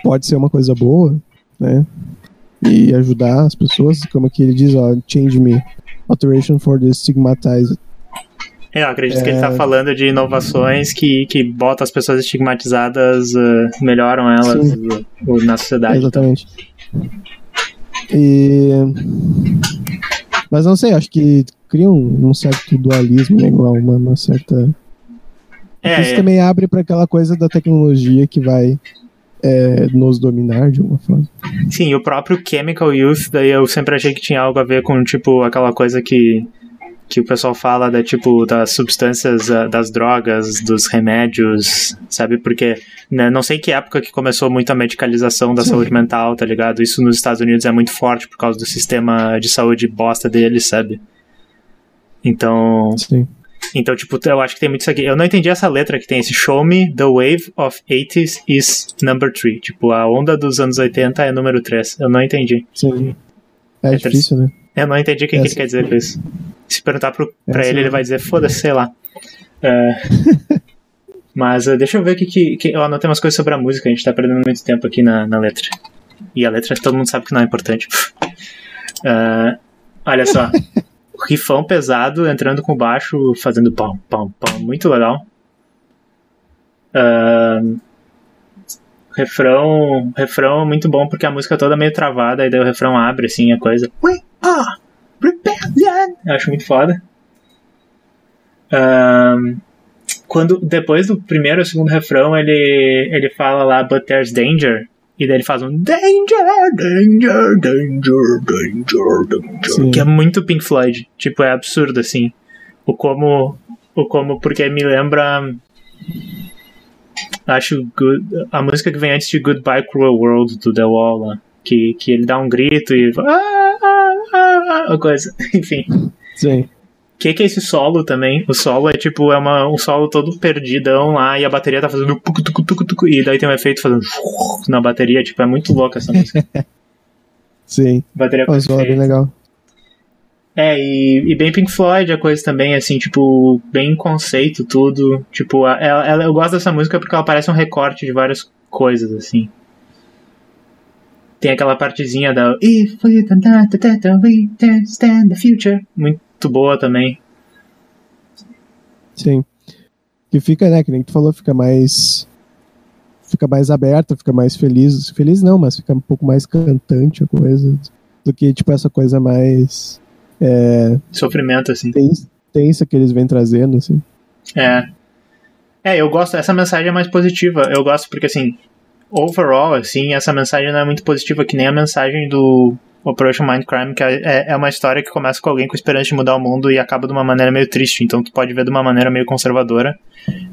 B: pode ser uma coisa boa, né? E ajudar as pessoas, como que ele diz, ó, change me, alteration for the stigmatized.
A: É, eu acredito que ele
B: É.
A: tá falando de inovações que, que botam as pessoas estigmatizadas, uh, melhoram elas uh, na sociedade.
B: Exatamente. E... Mas não sei, acho que cria um, um certo dualismo, né? Igual uma, uma certa
A: É,
B: Isso
A: é,
B: também abre para aquela coisa da tecnologia que vai é, nos dominar de alguma forma.
A: sim, o próprio Chemical Youth, daí eu sempre achei que tinha algo a ver com, tipo, aquela coisa que, que o pessoal fala da, tipo, das substâncias, ah, das drogas, dos remédios, sabe? Porque, né, não sei que época que começou muito a medicalização da
B: Sim.
A: saúde mental, tá ligado? Isso nos Estados Unidos é muito forte por causa do sistema de saúde bosta deles, sabe? Então,
B: Sim.
A: Então, tipo, eu acho que tem muito isso aqui. Eu não entendi essa letra que tem esse Show Me the Wave of 80s is number 3. Tipo, a onda dos anos 80 é número 3. Eu não entendi.
B: Sim. É,
A: É
B: difícil, né?
A: Eu não entendi o que, que ele quer dizer com isso. Se perguntar pro, pra ele, ele vai dizer, foda-se, sei lá. É, Mas uh, deixa eu ver o que, que, que. Eu anotei umas coisas sobre a música, a gente tá perdendo muito tempo aqui na, na letra. E a letra todo mundo sabe que não é importante. Uh, olha só. Rifão pesado, entrando com baixo, fazendo pão, pão, pão. Muito legal. Uh, refrão, refrão muito bom porque a música toda é meio travada, e daí o refrão abre assim a coisa. We are rebellion! Eu acho muito foda. Um, quando depois do primeiro ou segundo refrão ele ele fala lá but there's danger e daí ele faz um danger danger danger danger danger
B: Sim.
A: que é muito Pink Floyd tipo é absurdo assim o como o como porque me lembra acho good, a música que vem antes de Goodbye Cruel World do The Wall lá, que que ele dá um grito e ah, ah, ah, ah, coisa enfim
B: Sim.
A: o que, que é esse solo também? O solo é tipo, é uma, um solo todo perdidão lá e a bateria tá fazendo tucu, tucu, tucu, tucu, e daí tem um efeito fazendo na bateria, tipo, é muito louca essa música.
B: Sim.
A: bateria
B: O solo é bem legal.
A: É, e, e bem Pink Floyd, a coisa também, assim, tipo, bem conceito, tudo. Tipo, ela, ela- eu gosto dessa música porque ela parece um recorte de várias coisas, assim. Tem aquela partezinha da If we don't da- da- da- da- we can stand the future. Muito boa também.
B: Sim. Que fica, né, que nem tu falou, fica mais. Fica mais aberta, fica mais feliz. Feliz não, mas fica um pouco mais cantante a coisa. Do que, tipo, essa coisa mais. É,
A: Sofrimento, assim.
B: tens- tensa que eles vêm trazendo, assim.
A: É. É, eu gosto, essa mensagem é mais positiva. Eu gosto porque, assim, overall, assim, essa mensagem não é muito positiva, que nem a mensagem do Operation Mindcrime, que é, é uma história que começa com alguém com esperança de mudar o mundo e acaba de uma maneira meio triste. Então tu pode ver de uma maneira meio conservadora,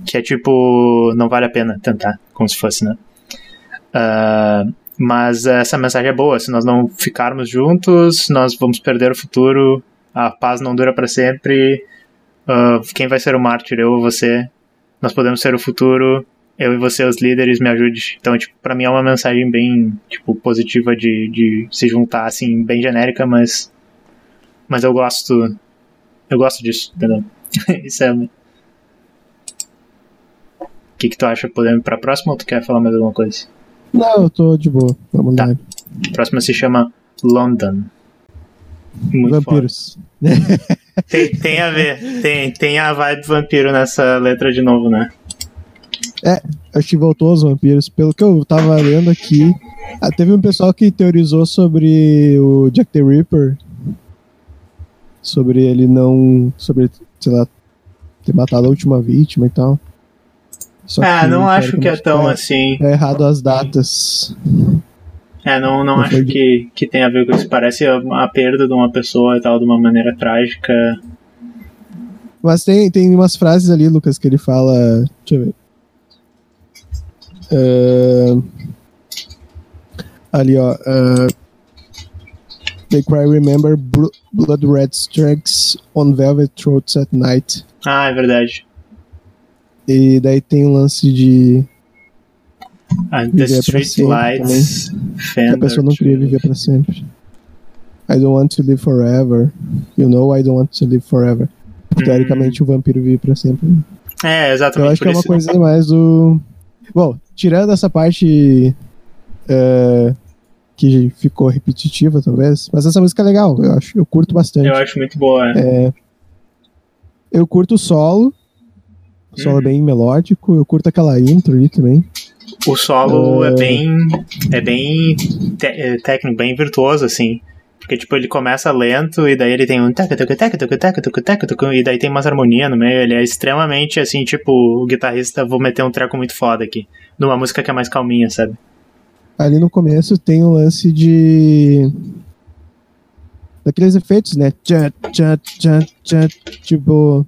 A: que é tipo, não vale a pena tentar, como se fosse, né? Ah, mas essa mensagem é boa. Se nós não ficarmos juntos, nós vamos perder o futuro. A paz não dura para sempre. Ah, quem vai ser o mártir? Eu ou você? Nós podemos ser o futuro. Eu e você, os líderes, me ajude. Então, tipo, pra mim é uma mensagem bem, tipo, positiva de, de se juntar, assim, bem genérica, mas. Mas eu gosto. Eu gosto disso, entendeu? Isso é. O que, que tu acha? Podemos ir pra próxima ou tu quer falar mais alguma coisa?
B: Não, eu tô de boa. Vamos
A: Tá.
B: lá.
A: A próxima se chama London. Muito.
B: Vampiros.
A: Tem, tem a ver, tem, tem a vibe vampiro nessa letra de novo, né?
B: Acho que voltou aos vampiros. Pelo que eu tava lendo aqui, ah, teve um pessoal que teorizou sobre o Jack the Ripper sobre ele não. sobre, sei lá, ter matado a última vítima e tal.
A: Só ah, não acho que é tão
B: é,
A: assim.
B: É errado as datas.
A: É, não, não, não acho que, que tem a ver com isso. Parece a, a, perda de uma pessoa e tal, de uma maneira trágica.
B: Mas tem, tem umas frases ali, Lucas, que ele fala. Deixa eu ver. Uh, ali, ó. Uh, They cry remember blood red strikes on velvet throats at night.
A: Ah, é verdade.
B: E daí tem o um lance de.
A: Ah, the street lights.
B: A pessoa não queria viver para sempre. I don't want to live forever. You know, I don't want to live forever. Hum. Teoricamente, o vampiro vive para sempre.
A: É, exatamente.
B: Eu acho que é uma coisa mais do. Bom, tirando essa parte. Uh, que ficou repetitiva, talvez. Mas essa música é legal, eu acho. Eu curto bastante.
A: Eu acho muito boa.
B: É. é eu curto o solo. O solo é bem melódico. Eu curto aquela intro ali também.
A: O solo uh... é bem. É bem é técnico, bem virtuoso, assim. Porque, tipo, ele começa lento e daí ele tem um e daí tem umas harmonias no meio. Ele é extremamente, assim, tipo, o guitarrista, vou meter um treco muito foda aqui. Numa música que é mais calminha, sabe?
B: ali no começo tem o um lance de. daqueles efeitos, né? Tchan, tchan, tchan, tchan, tipo.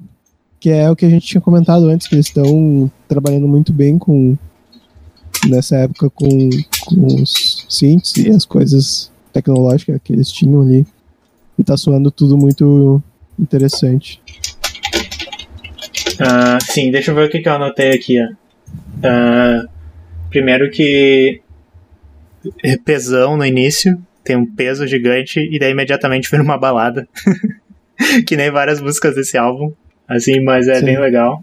B: Que é o que a gente tinha comentado antes, que eles estão trabalhando muito bem com. nessa época com, com os synths e as coisas tecnológicas que eles tinham ali. E tá soando tudo muito interessante.
A: Uh, sim, deixa eu ver o que, que eu anotei aqui. Uh, primeiro que é pesão no início, tem um peso gigante, e daí imediatamente vira uma balada. que nem várias músicas desse álbum, assim, mas é Sim. bem legal.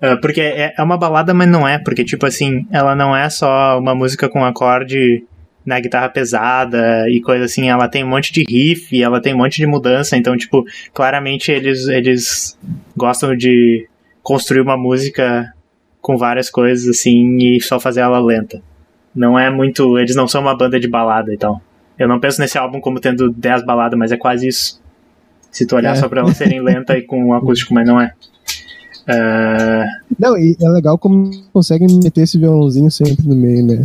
A: Uh, porque é, é uma balada, mas não é, porque, tipo assim, ela não é só uma música com acorde na guitarra pesada e coisa assim, ela tem um monte de riff, ela tem um monte de mudança, então, tipo, claramente eles, eles gostam de construir uma música com várias coisas assim e só fazer ela lenta. Não é muito. Eles não são uma banda de balada e tal. Eu não penso nesse álbum como tendo 10 baladas, mas é quase isso. Se tu olhar é. só pra elas serem lenta e com um acústico, mas não é. Uh...
B: Não, e é legal como conseguem meter esse violãozinho sempre no meio, né?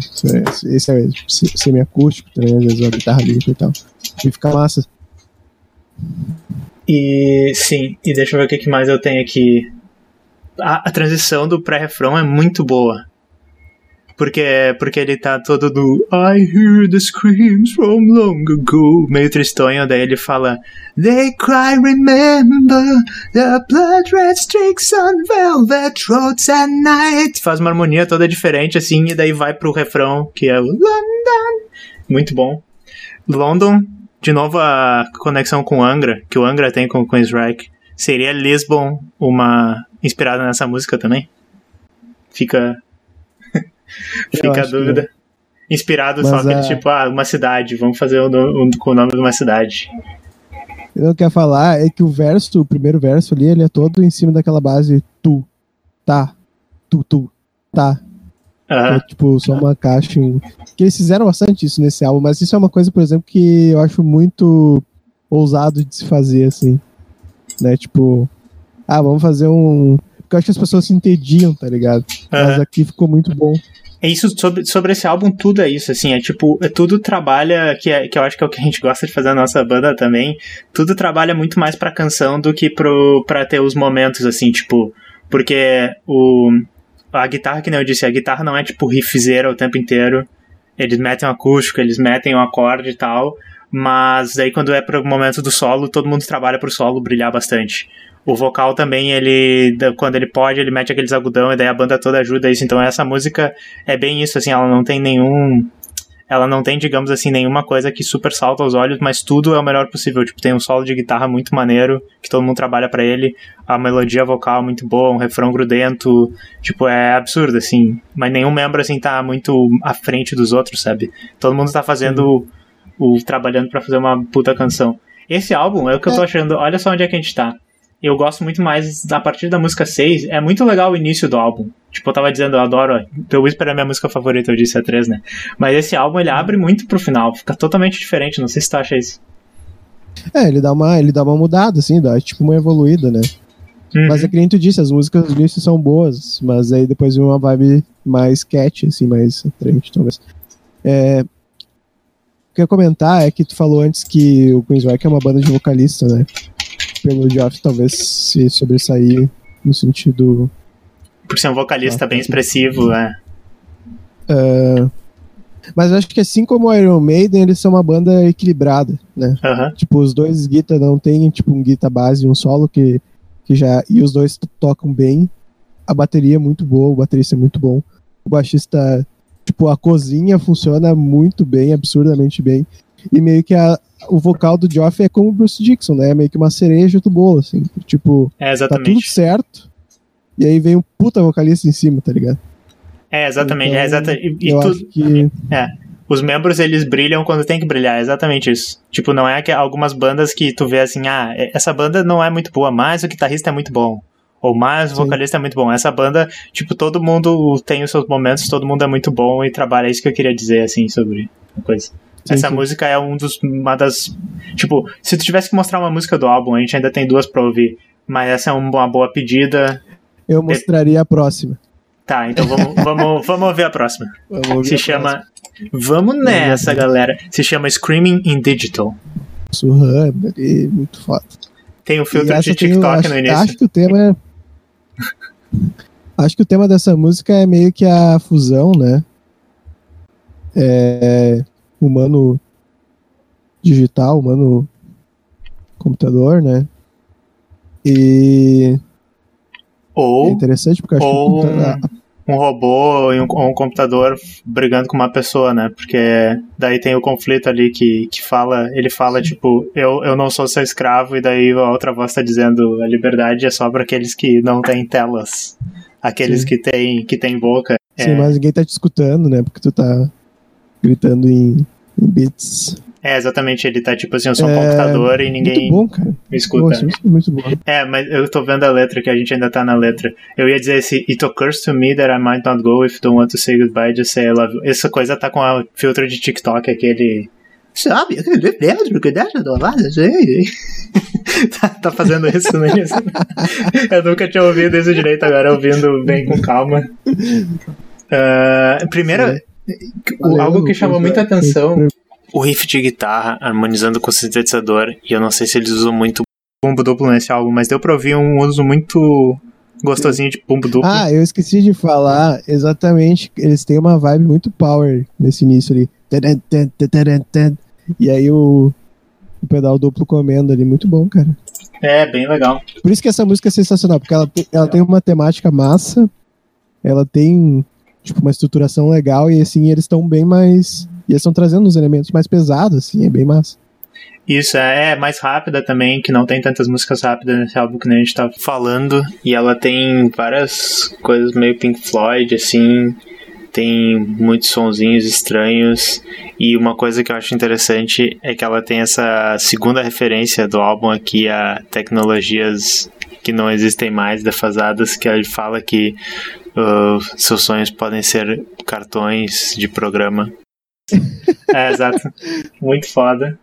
B: Esse é semi-acústico, também, às vezes a guitarra limpa e tal. E fica massa.
A: E sim, e deixa eu ver o que mais eu tenho aqui. A, a transição do pré-refrão é muito boa. Porque, porque ele tá todo do I hear the screams from long ago, meio tristonho, daí ele fala They cry, remember the blood red streaks on velvet throats at night. Faz uma harmonia toda diferente assim, e daí vai pro refrão, que é London. Muito bom. London, de novo a conexão com Angra, que o Angra tem com o Queensryche. Seria Lisbon uma inspirada nessa música também? Fica Fica a dúvida. É. Inspirado Mas, só aquele é... tipo, ah, uma cidade, vamos fazer um, um, com o nome de uma cidade.
B: Eu quero falar é que o verso, o primeiro verso ali, ele é todo em cima daquela base tu, tá, tu, tu, tá. Uhum. É tipo só uma caixa. Que eles fizeram bastante isso nesse álbum, mas isso é uma coisa, por exemplo, que eu acho muito ousado de se fazer, assim. Né? Tipo, ah, vamos fazer um. Porque eu acho que as pessoas se entendiam, tá ligado? Uhum. Mas aqui ficou muito bom.
A: É isso sobre, sobre esse álbum, tudo é isso, assim, é tipo, é, tudo trabalha, que, é, que eu acho que é o que a gente gosta de fazer na nossa banda também, tudo trabalha muito mais pra canção do que pro, pra ter os momentos, assim, tipo, porque o, a guitarra, que nem eu disse, a guitarra não é tipo riffzeira o tempo inteiro, eles metem um acústico, eles metem um acorde e tal, mas daí quando é pro momento do solo, todo mundo trabalha pro solo brilhar bastante. O vocal também, ele, quando ele pode, ele mete aqueles algodão e daí a banda toda ajuda isso. Então essa música é bem isso, assim, ela não tem nenhum. Ela não tem, digamos assim, nenhuma coisa que super salta aos olhos, mas tudo é o melhor possível. Tipo, tem um solo de guitarra muito maneiro, que todo mundo trabalha para ele, a melodia vocal muito boa, um refrão grudento, tipo, é absurdo, assim. Mas nenhum membro, assim, tá muito à frente dos outros, sabe? Todo mundo tá fazendo o, o trabalhando para fazer uma puta canção. Esse álbum é o que eu tô é. achando, olha só onde é que a gente tá eu gosto muito mais a partir da música 6. É muito legal o início do álbum. Tipo, eu tava dizendo, eu adoro. The Whisper é a minha música favorita, eu disse a 3, né? Mas esse álbum ele abre muito pro final, fica totalmente diferente. Não sei se tu acha isso.
B: É, ele dá uma, ele dá uma mudada, assim, dá tipo uma evoluída, né?
A: Uhum.
B: Mas é que nem tu disse, as músicas do início são boas, mas aí depois vem uma vibe mais cat, assim, mais atraente, talvez. É, o que eu ia comentar é que tu falou antes que o Queensryche é uma banda de vocalista, né? Pelo Geoff talvez se sobressair no sentido
A: Por ser um vocalista
B: Ah,
A: bem
B: tá.
A: expressivo, é.
B: É, Mas eu acho que assim como o Iron Maiden, eles são uma banda equilibrada, né? Tipo, os dois guitar não tem tipo um guitar base e um solo que, que já. E os dois to- tocam bem. A bateria é muito boa, o baterista é muito bom. O baixista, tipo, a cozinha funciona muito bem, absurdamente bem. E meio que a, o vocal do Geoff é como o Bruce Dixon, né? É meio que uma cereja do bolo, assim. Tipo,
A: É,
B: tá tudo
A: exatamente.
B: certo. E aí vem um puta vocalista em cima, tá ligado?
A: É, exatamente.
B: Então,
A: é exata... E, e tu-
B: que.
A: os membros eles brilham quando tem que brilhar, é exatamente isso. Tipo, não é que algumas bandas que tu vê assim, ah, essa banda não é muito boa, mas o guitarrista é muito bom. Ou mais o
B: Sim.
A: vocalista é muito bom. Essa banda, tipo, todo mundo tem os seus momentos, todo mundo é muito bom e trabalha. É isso que eu queria dizer, assim, sobre a coisa.
B: Sim,
A: Essa
B: sim.
A: música é um dos, uma das. Tipo, se tu tivesse que mostrar uma música do álbum, a gente ainda tem duas pra ouvir. Mas essa é uma boa pedida.
B: Eu mostraria a próxima.
A: Tá, então vamos, vamos, vamos ouvir a próxima.
B: Vamos ouvir
A: Se
B: a
A: chama. Vamos nessa, galera. Se chama Screaming in Digital.
B: sussurrando ali, muito foda.
A: Tem o
B: E
A: filtro de
B: tem
A: TikTok
B: acho,
A: no início.
B: Acho que o tema é. acho que o tema dessa música é meio que a fusão, né? É, humano digital, humano computador, né? E é
A: Ou
B: interessante porque acho
A: ou
B: que o computa-
A: um robô e um, um computador brigando com uma pessoa, né? Porque daí tem o conflito ali que, que fala, ele fala tipo, eu, eu não sou seu escravo, e daí a outra voz tá dizendo a liberdade é só para aqueles que não têm telas. Aqueles
B: Sim.
A: que têm que têm boca.
B: Sim,
A: É,
B: mas ninguém tá te escutando, né? Porque tu tá gritando em, em bits.
A: é, exatamente, ele tá tipo assim, eu sou um
B: É,
A: computador e ninguém
B: Muito bom, cara.
A: me escuta.
B: Nossa, é muito bom.
A: É, mas eu tô vendo a letra, que a gente ainda tá na letra. Eu ia dizer esse It occurs to me that I might not go if you don't want to say goodbye, just say I love you. Essa coisa tá com o filtro de TikTok, aquele. Sabe, aquele filtro que deixa do lado, assim. tá, tá fazendo isso início. Eu nunca tinha ouvido isso direito, agora ouvindo bem com calma. Ah, primeiro, o-
B: Valeu,
A: algo que chamou muita atenção o riff de guitarra harmonizando com o sintetizador, e eu não sei se eles usam muito bumbo duplo nesse álbum, mas deu pra ouvir um uso muito gostosinho de bumbo duplo.
B: Ah, eu esqueci de falar exatamente. Eles têm uma vibe muito power nesse início ali. E aí o, o pedal duplo comendo ali, muito bom, cara.
A: É, bem legal.
B: Por isso que essa música é sensacional, porque ela tem, ela tem uma temática massa, ela tem tipo uma estruturação legal e assim eles estão bem mais, e eles estão trazendo uns elementos mais pesados, assim, é bem massa.
A: Isso, é, é mais rápida também, que não tem tantas músicas rápidas nesse álbum que a gente tá falando. E ela tem várias coisas meio Pink Floyd, assim. Tem muitos sonzinhos estranhos. E uma coisa que eu acho interessante é que ela tem essa segunda referência do álbum aqui a tecnologias que não existem mais, defasadas, que ele fala que uh, seus sonhos podem ser cartões de programa. é, exato. Muito foda.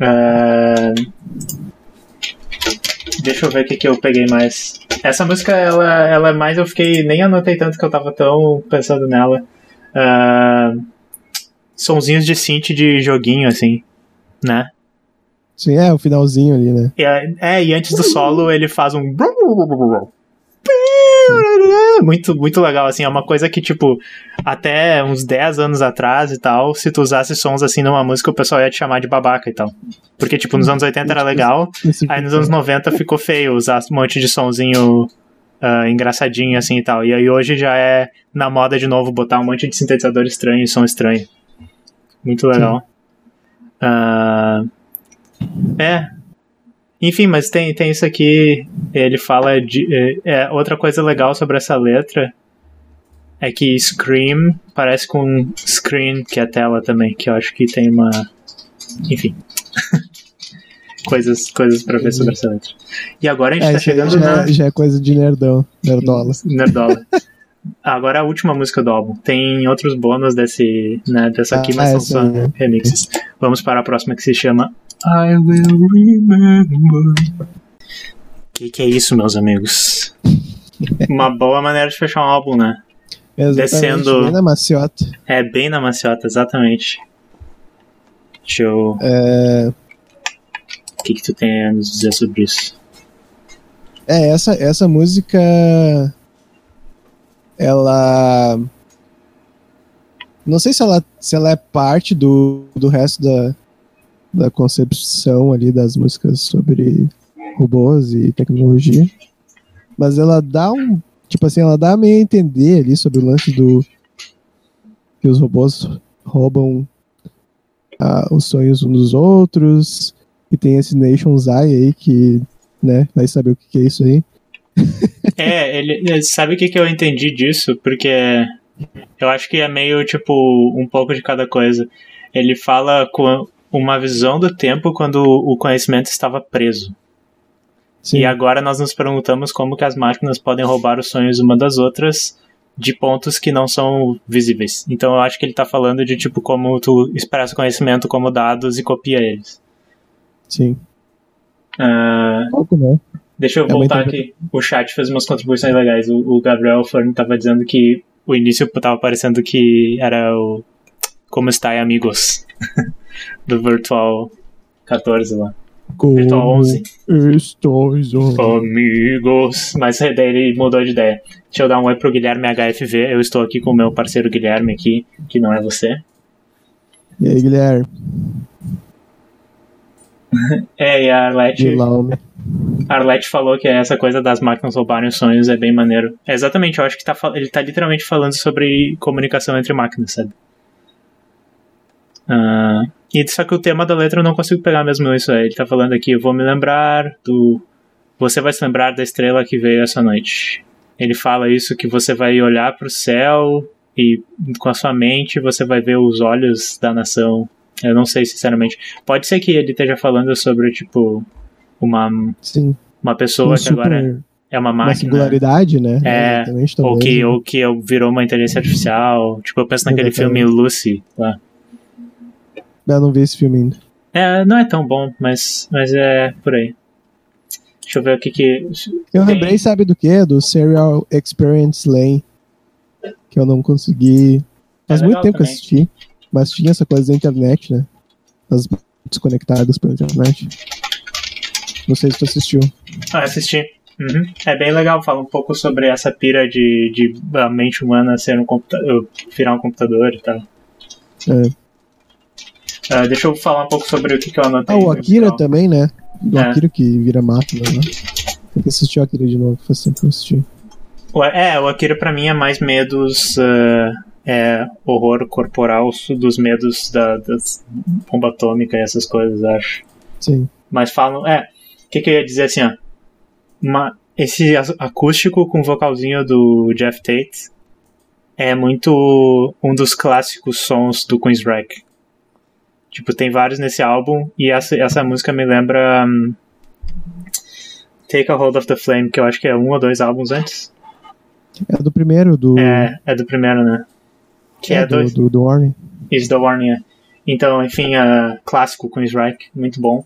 A: Ah, Deixa eu ver o que, que eu peguei mais. Essa música, ela, ela é mais. Eu fiquei. Nem anotei tanto que eu tava tão pensando nela. Ah, sonzinhos de synth de joguinho, assim. Né?
B: Sim, é o finalzinho ali, né?
A: É, é, e antes do solo ele faz um. Muito, muito legal, assim. É uma coisa que, tipo, até uns 10 anos atrás e tal, se tu usasse sons assim numa música, o pessoal ia te chamar de babaca e tal. Porque, tipo, nos anos 80 era legal, aí nos anos 90 ficou feio usar um monte de sonzinho ah, engraçadinho assim e tal. E aí hoje já é na moda de novo botar um monte de sintetizador estranho e som estranho. Muito legal. Ah, é. Enfim, mas tem, tem isso aqui. Ele fala de. É, é, outra coisa legal sobre essa letra é que Scream parece com Screen, que é a tela também, que eu acho que tem uma. Enfim. coisas, coisas pra ver sobre essa letra. E agora a gente
B: É,
A: tá chegando
B: já,
A: na.
B: já é coisa de nerdão, nerdola.
A: Nerdola. Agora a última música do álbum. Tem outros bônus desse, né, dessa aqui,
B: Ah,
A: mas são
B: essa
A: só
B: né?
A: remixes. Vamos para a próxima que se chama I will remember. Que que é isso, meus amigos? Uma boa maneira de fechar um álbum, né?
B: Exatamente,
A: Descendo-
B: bem na maciota.
A: É bem na maciota, exatamente. Deixa eu.
B: É,
A: O que, que tu tem a nos dizer sobre isso?
B: é, essa, essa música. Ela. Não sei se ela, se ela é parte do, do resto da, da concepção ali das músicas sobre robôs e tecnologia. Mas ela dá um. Tipo assim, ela dá meio a entender ali sobre o lance do. Que os robôs roubam ah, os sonhos uns dos outros. E tem esse Nation's Eye aí que, né, vai saber o que, é isso aí.
A: É, ele. Sabe o que, que eu entendi disso? Porque eu acho que é meio tipo um pouco de cada coisa. Ele fala com uma visão do tempo quando o conhecimento estava preso.
B: Sim,
A: E agora nós nos perguntamos como que as máquinas podem roubar os sonhos uma das outras de pontos que não são visíveis. Então eu acho que ele tá falando de tipo como tu expressa o conhecimento como dados e copia eles.
B: sim.
A: Ah,
B: Pouco, né?
A: deixa eu
B: É
A: voltar aqui. O chat fez umas contribuições legais. O, o Gabriel Fern tava dizendo que o início tava parecendo que era o Como está, amigos? Do Virtual 14 lá. Virtual 11.
B: Estou isolado.
A: Amigos. Mas daí ele mudou de ideia. Deixa eu dar um oi pro Guilherme HFV. Eu estou aqui com o meu parceiro Guilherme aqui, que não é você.
B: E aí, Guilherme?
A: É, e a Arlete, Arlete falou que essa coisa das máquinas roubarem os sonhos é bem maneiro. É exatamente, eu acho que tá, ele tá literalmente falando sobre comunicação entre máquinas, sabe? Ah, e só que o tema da letra eu não consigo pegar mesmo isso. é, Ele tá falando aqui, eu vou me lembrar do. Você vai se lembrar da estrela que veio essa noite. Ele fala isso que você vai olhar pro céu e com a sua mente você vai ver os olhos da nação. Eu não sei, sinceramente. Pode ser que ele esteja falando sobre, tipo, uma,
B: Sim.
A: uma pessoa
B: Um
A: que agora é uma
B: uma
A: máquina.
B: singularidade, né?
A: É, Ou que,
B: né?
A: ou que virou uma inteligência artificial. Tipo, eu penso naquele
B: Exatamente.
A: filme Lucy lá.
B: Eu não vi esse filme ainda.
A: É, não é tão bom, mas, mas é por aí. Deixa eu ver o que que.
B: Eu
A: Tem-
B: lembrei, sabe do quê? Do Serial Experience Lane. Que eu não consegui. Faz
A: É
B: muito tempo que eu
A: também.
B: assisti. Mas tinha essa coisa da internet, né? As desconectadas pela internet. Não sei se tu assistiu.
A: Ah, assisti. Uhum. É bem legal, fala um pouco sobre essa pira de, de a mente humana ser um computador, virar um computador e tal.
B: É.
A: Ah, deixa eu falar um pouco sobre o que, que eu anotei.
B: Ah, o Akira
A: final.
B: também, né? Do
A: É.
B: Akira que vira máquina, né? Tem que assistir o Akira de novo, faz tempo que eu assisti.
A: O- É, o Akira pra mim é mais medos. ah, é horror corporal dos medos da, das bomba atômica e essas coisas, acho.
B: Sim.
A: Mas falam. É, o que, que eu ia dizer assim, ó. Uma, esse ac- acústico com o vocalzinho do Jeff Tate é muito um dos clássicos sons do Queensryche. Tipo, tem vários nesse álbum e essa, essa música me lembra hum, Take a Hold of the Flame, que eu acho que é um ou dois álbuns antes.
B: É do primeiro, do.
A: É, é do primeiro, né? Que é,
B: do,
A: dois.
B: do, do Warning.
A: Isso da Warning. é. Então, enfim, uh, clássico Queensryche, muito bom.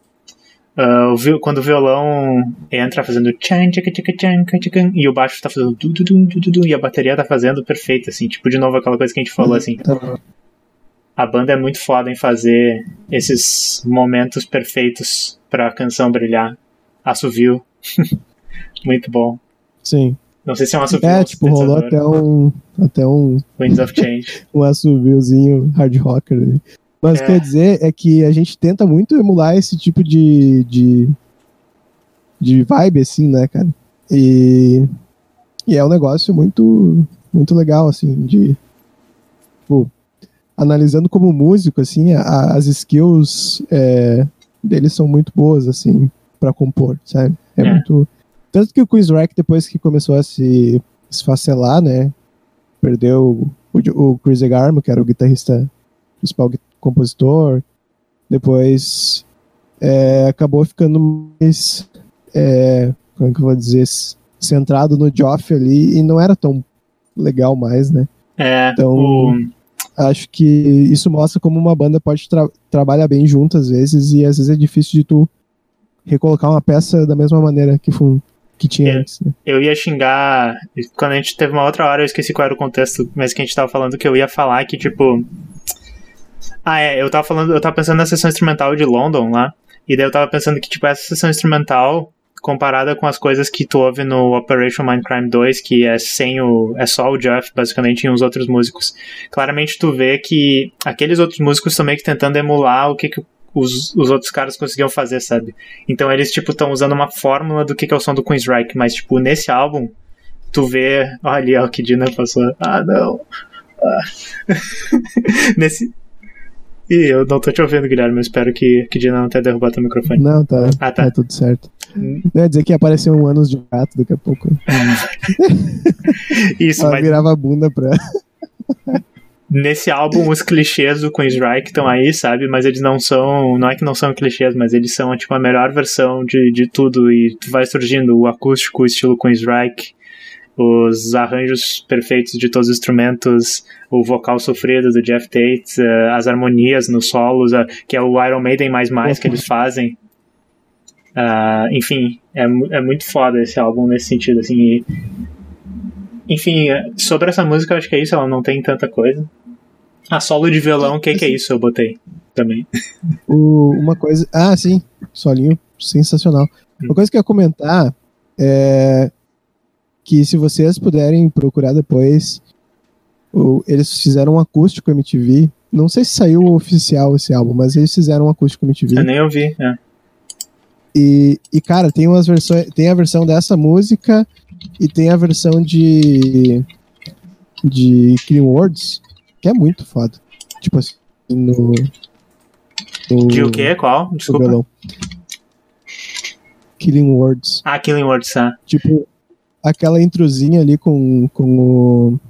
A: Uh, o quando o violão entra fazendo tchan, tchaca, tchan, tchaca, tchaca, e o baixo tá fazendo du, du, du, du, du, e a bateria tá fazendo perfeito, assim, tipo, de novo aquela coisa que a gente falou, assim,
B: Tá.
A: A banda é muito foda em fazer esses momentos perfeitos pra canção brilhar. Assovio. muito bom.
B: Sim.
A: Não sei se é um assovio
B: É, tipo, rolou até um. Até um,
A: Winds of Change.
B: um assoviozinho hard rocker ali. Mas
A: É.
B: quer dizer é que a gente tenta muito emular esse tipo de, de, de vibe, assim, né, cara? E, e é um negócio muito, muito legal, assim, de. Tipo, analisando como músico, assim, a- as skills é, deles são muito boas, assim, pra compor, sabe? É,
A: É.
B: muito. Tanto que o Queensryche, depois que começou a se esfacelar, né? Perdeu o, o Chris Egarmo, que era o guitarrista principal compositor. Depois é, acabou ficando mais. é, como é que eu vou dizer? Centrado no Joff ali e não era tão legal mais, né?
A: É,
B: Então-
A: o,
B: acho que isso mostra como uma banda pode tra trabalhar bem junto às vezes, e às vezes é difícil de tu recolocar uma peça da mesma maneira que, que tinha
A: eu,
B: antes. Né?
A: Eu ia xingar. Quando a gente teve uma outra hora, eu esqueci qual era o contexto, mas que a gente tava falando que eu ia falar que, tipo. Ah, é, eu tava falando, eu tava pensando na sessão instrumental de London lá, e daí eu tava pensando que, tipo, essa sessão instrumental comparada com as coisas que tu ouve no Operation Mindcrime 2, que é sem o. é só o Jeff, basicamente, e uns outros músicos. Claramente tu vê que aqueles outros músicos estão meio que tentando emular o que, que os, os outros caras conseguiam fazer, sabe? Então eles, tipo, estão usando uma fórmula do que, que é o som do Queensryche, mas, tipo, nesse álbum, tu vê. Olha ali, ó, que Dina passou. Ah, não! Ah. nesse, Ih, eu não tô te ouvindo, Guilherme. Eu espero que, que Dina não tenha derrubado o microfone.
B: Não, tá. Ah, tá. tá tudo certo. Hum. Não ia dizer que ia aparecer um anos de gato daqui a pouco.
A: Isso,
B: Ela
A: mas...
B: virava a bunda pra.
A: Nesse álbum, os clichês do Queensryche estão aí, sabe? Mas eles não são. Não é que não são clichês, mas eles são tipo a melhor versão de, de tudo. E vai surgindo o acústico, o estilo Queensryche os arranjos perfeitos de todos os instrumentos, o vocal sofrido do Jeff Tate, uh, as harmonias nos solos, uh, que é o Iron Maiden mais mais que eles fazem. Uh, enfim, é, é muito foda esse álbum nesse sentido, assim. E, enfim, sobre essa música, eu acho que é isso, ela não tem tanta coisa. A solo de violão, o que, que é isso? Eu botei também.
B: O, uma coisa. Ah, sim, solinho sensacional. Uma coisa que eu ia comentar é que se vocês puderem procurar depois, o, eles fizeram um acústico MTV. Não sei se saiu oficial esse álbum, mas eles fizeram um acústico MTV.
A: Eu nem ouvi, é.
B: E, e cara, tem umas versões. Tem a versão dessa música e tem a versão de. de Clean Words, que é muito foda. Tipo assim, no.
A: no de o quê? Qual? Desculpa.
B: Killing Words.
A: Ah, Killing Words, ah.
B: Tipo, aquela introzinha ali com, com o.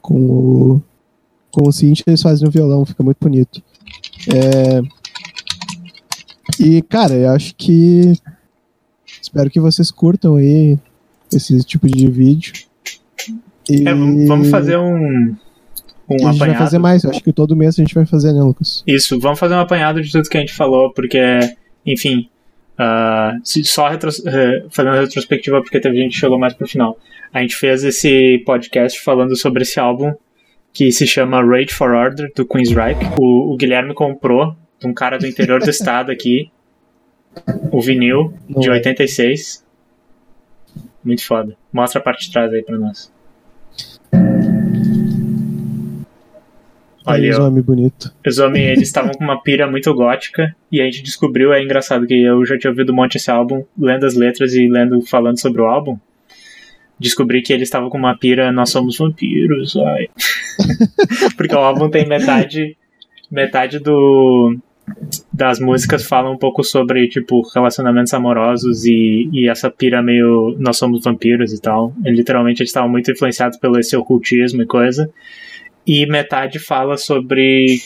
B: com o. com o synth, eles fazem no violão, fica muito bonito. É, e, cara, eu acho que. Espero que vocês curtam aí esse tipo de vídeo.
A: E... É, vamos fazer um. Um
B: a gente
A: apanhado.
B: vai fazer mais, eu acho que todo mês a gente vai fazer, né, Lucas?
A: Isso, vamos fazer um apanhado de tudo que a gente falou, porque, enfim, Uh, só retro, uh, fazendo a retrospectiva, porque teve gente que chegou mais pro final. A gente fez esse podcast falando sobre esse álbum que se chama Rage for Order, do Queensryche. O, o Guilherme comprou de um cara do interior do estado aqui o vinil de 86. Muito foda. Mostra a parte de trás aí pra nós.
B: Olha, os homens bonito.
A: Os homens, eles estavam com uma pira muito gótica e a gente descobriu, é engraçado que eu já tinha ouvido um monte esse álbum, lendo as letras e lendo, falando sobre o álbum. Descobri que eles estavam com uma pira, nós somos vampiros, ai. Porque o álbum tem metade, metade do, das músicas falam um pouco sobre, tipo, relacionamentos amorosos e, e essa pira meio nós somos vampiros e tal. E, literalmente eles estavam muito influenciados pelo esse ocultismo e coisa e metade fala sobre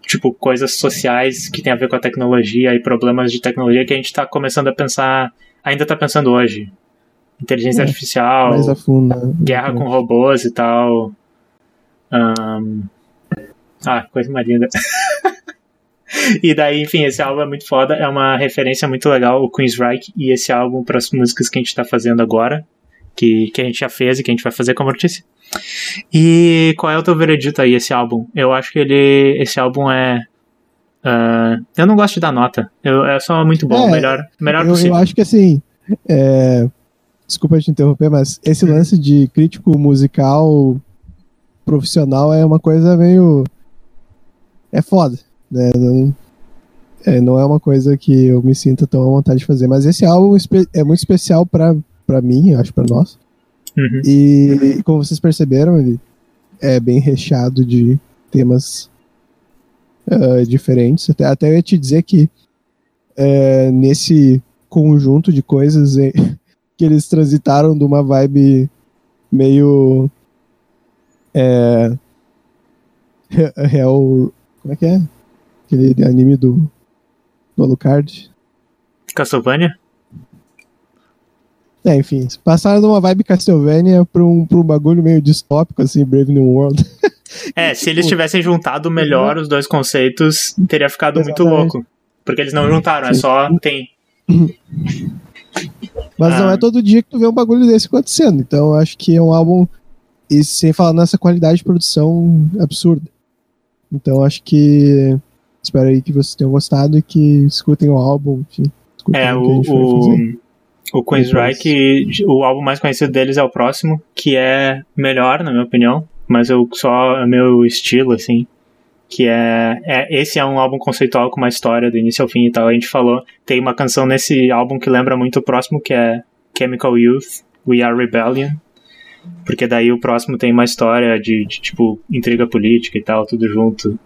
A: tipo coisas sociais que tem a ver com a tecnologia e problemas de tecnologia que a gente está começando a pensar, ainda está pensando hoje. Inteligência é, artificial,
B: fundo,
A: né? guerra com robôs e tal. Um... Ah, coisa mais linda. e daí, enfim, esse álbum é muito foda, é uma referência muito legal, o Queensryche, e esse álbum para as músicas que a gente está fazendo agora, que, que a gente já fez e que a gente vai fazer como notícia. E qual é o teu veredito aí, esse álbum? Eu acho que ele. Esse álbum é. Uh, eu não gosto de dar nota. Eu, é só muito bom, é, melhor, melhor
B: eu,
A: possível.
B: Eu acho que assim. É, desculpa te interromper, mas esse lance de crítico musical profissional é uma coisa meio. É foda. Né? Não, é, não é uma coisa que eu me sinta tão à vontade de fazer. Mas esse álbum é muito especial para mim, acho, para nós.
A: Uhum.
B: E como vocês perceberam, ele é bem recheado de temas uh, diferentes. Até, até eu ia te dizer que uh, nesse conjunto de coisas eh, que eles transitaram de uma vibe meio. É, real. Como é que é? Aquele anime do, do Alucard.
A: Castlevania?
B: É, enfim, passaram de uma vibe Castlevania pra um, pra um bagulho meio distópico, assim, Brave New World.
A: É, e, se tipo, eles tivessem juntado melhor os dois conceitos, teria ficado exatamente. muito louco. Porque eles não juntaram, é só tem.
B: Mas ah. não é todo dia que tu vê um bagulho desse acontecendo. Então eu acho que é um álbum. E sem falar nessa qualidade de produção absurda. Então acho que. Espero aí que vocês tenham gostado e que escutem o álbum. Enfim,
A: é, o, o, o Queensryche, o álbum mais conhecido deles é o próximo, que é melhor, na minha opinião. Mas eu só é meu estilo, assim que é, é, esse é um álbum conceitual com uma história do início ao fim e tal. A gente falou, tem uma canção nesse álbum que lembra muito o próximo, que é Chemical Youth, We Are Rebellion, porque daí o próximo tem uma história de, de tipo intriga política e tal, tudo junto.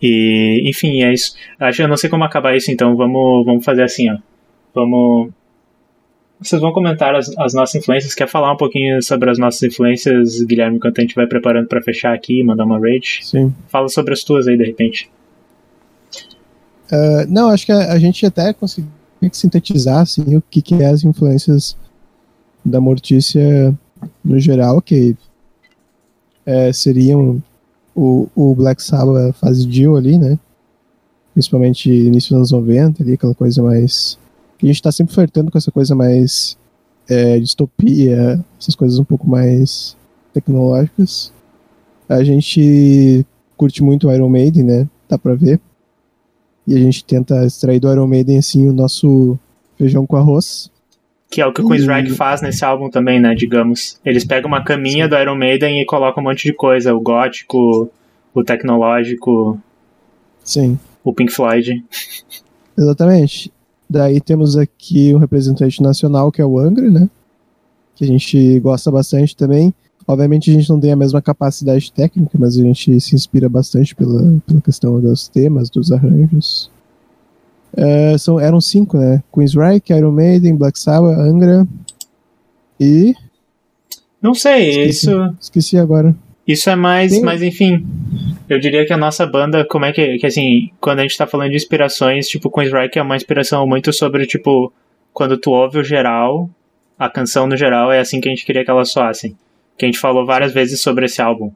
A: E enfim, é isso. Acho que eu não sei como acabar isso, então vamos, vamos fazer assim, ó. Vamos vocês vão comentar as, as, nossas influências. Quer falar um pouquinho sobre as nossas influências, Guilherme, enquanto a gente vai preparando para fechar aqui e mandar uma raid?
B: Sim.
A: Fala sobre as tuas aí, de repente.
B: Uh, não, acho que a, a, gente até conseguiu sintetizar assim, o que, que é as influências da Mortícia no geral, que é, seriam o, o Black Sabbath fase Dio ali, né? Principalmente início dos anos 90, ali, aquela coisa mais a gente está sempre flertando com essa coisa mais é, distopia, essas coisas um pouco mais tecnológicas. A gente curte muito o Iron Maiden, né? Dá pra ver. E a gente tenta extrair do Iron Maiden, assim, o nosso feijão com arroz.
A: Que é o que o Queen's e... faz nesse álbum também, né? Digamos. Eles pegam uma caminha Sim. do Iron Maiden e colocam um monte de coisa. O gótico, o tecnológico.
B: Sim.
A: O Pink Floyd.
B: Exatamente. Daí temos aqui um representante nacional, que é o Angra, né? Que a gente gosta bastante também. Obviamente a gente não tem a mesma capacidade técnica, mas a gente se inspira bastante pela, pela questão dos temas, dos arranjos. É, são, eram cinco, né? Queensryche, Iron Maiden, Black Sabbath, Angra e...
A: Não sei, esqueci, isso...
B: Esqueci agora.
A: Isso é mais, mas enfim, eu diria que a nossa banda, como é que, que assim, quando a gente tá falando de inspirações, tipo, Queensryche é uma inspiração muito sobre, tipo, quando tu ouve o geral, a canção no geral é assim que a gente queria que ela soasse. Que a gente falou várias vezes sobre esse álbum.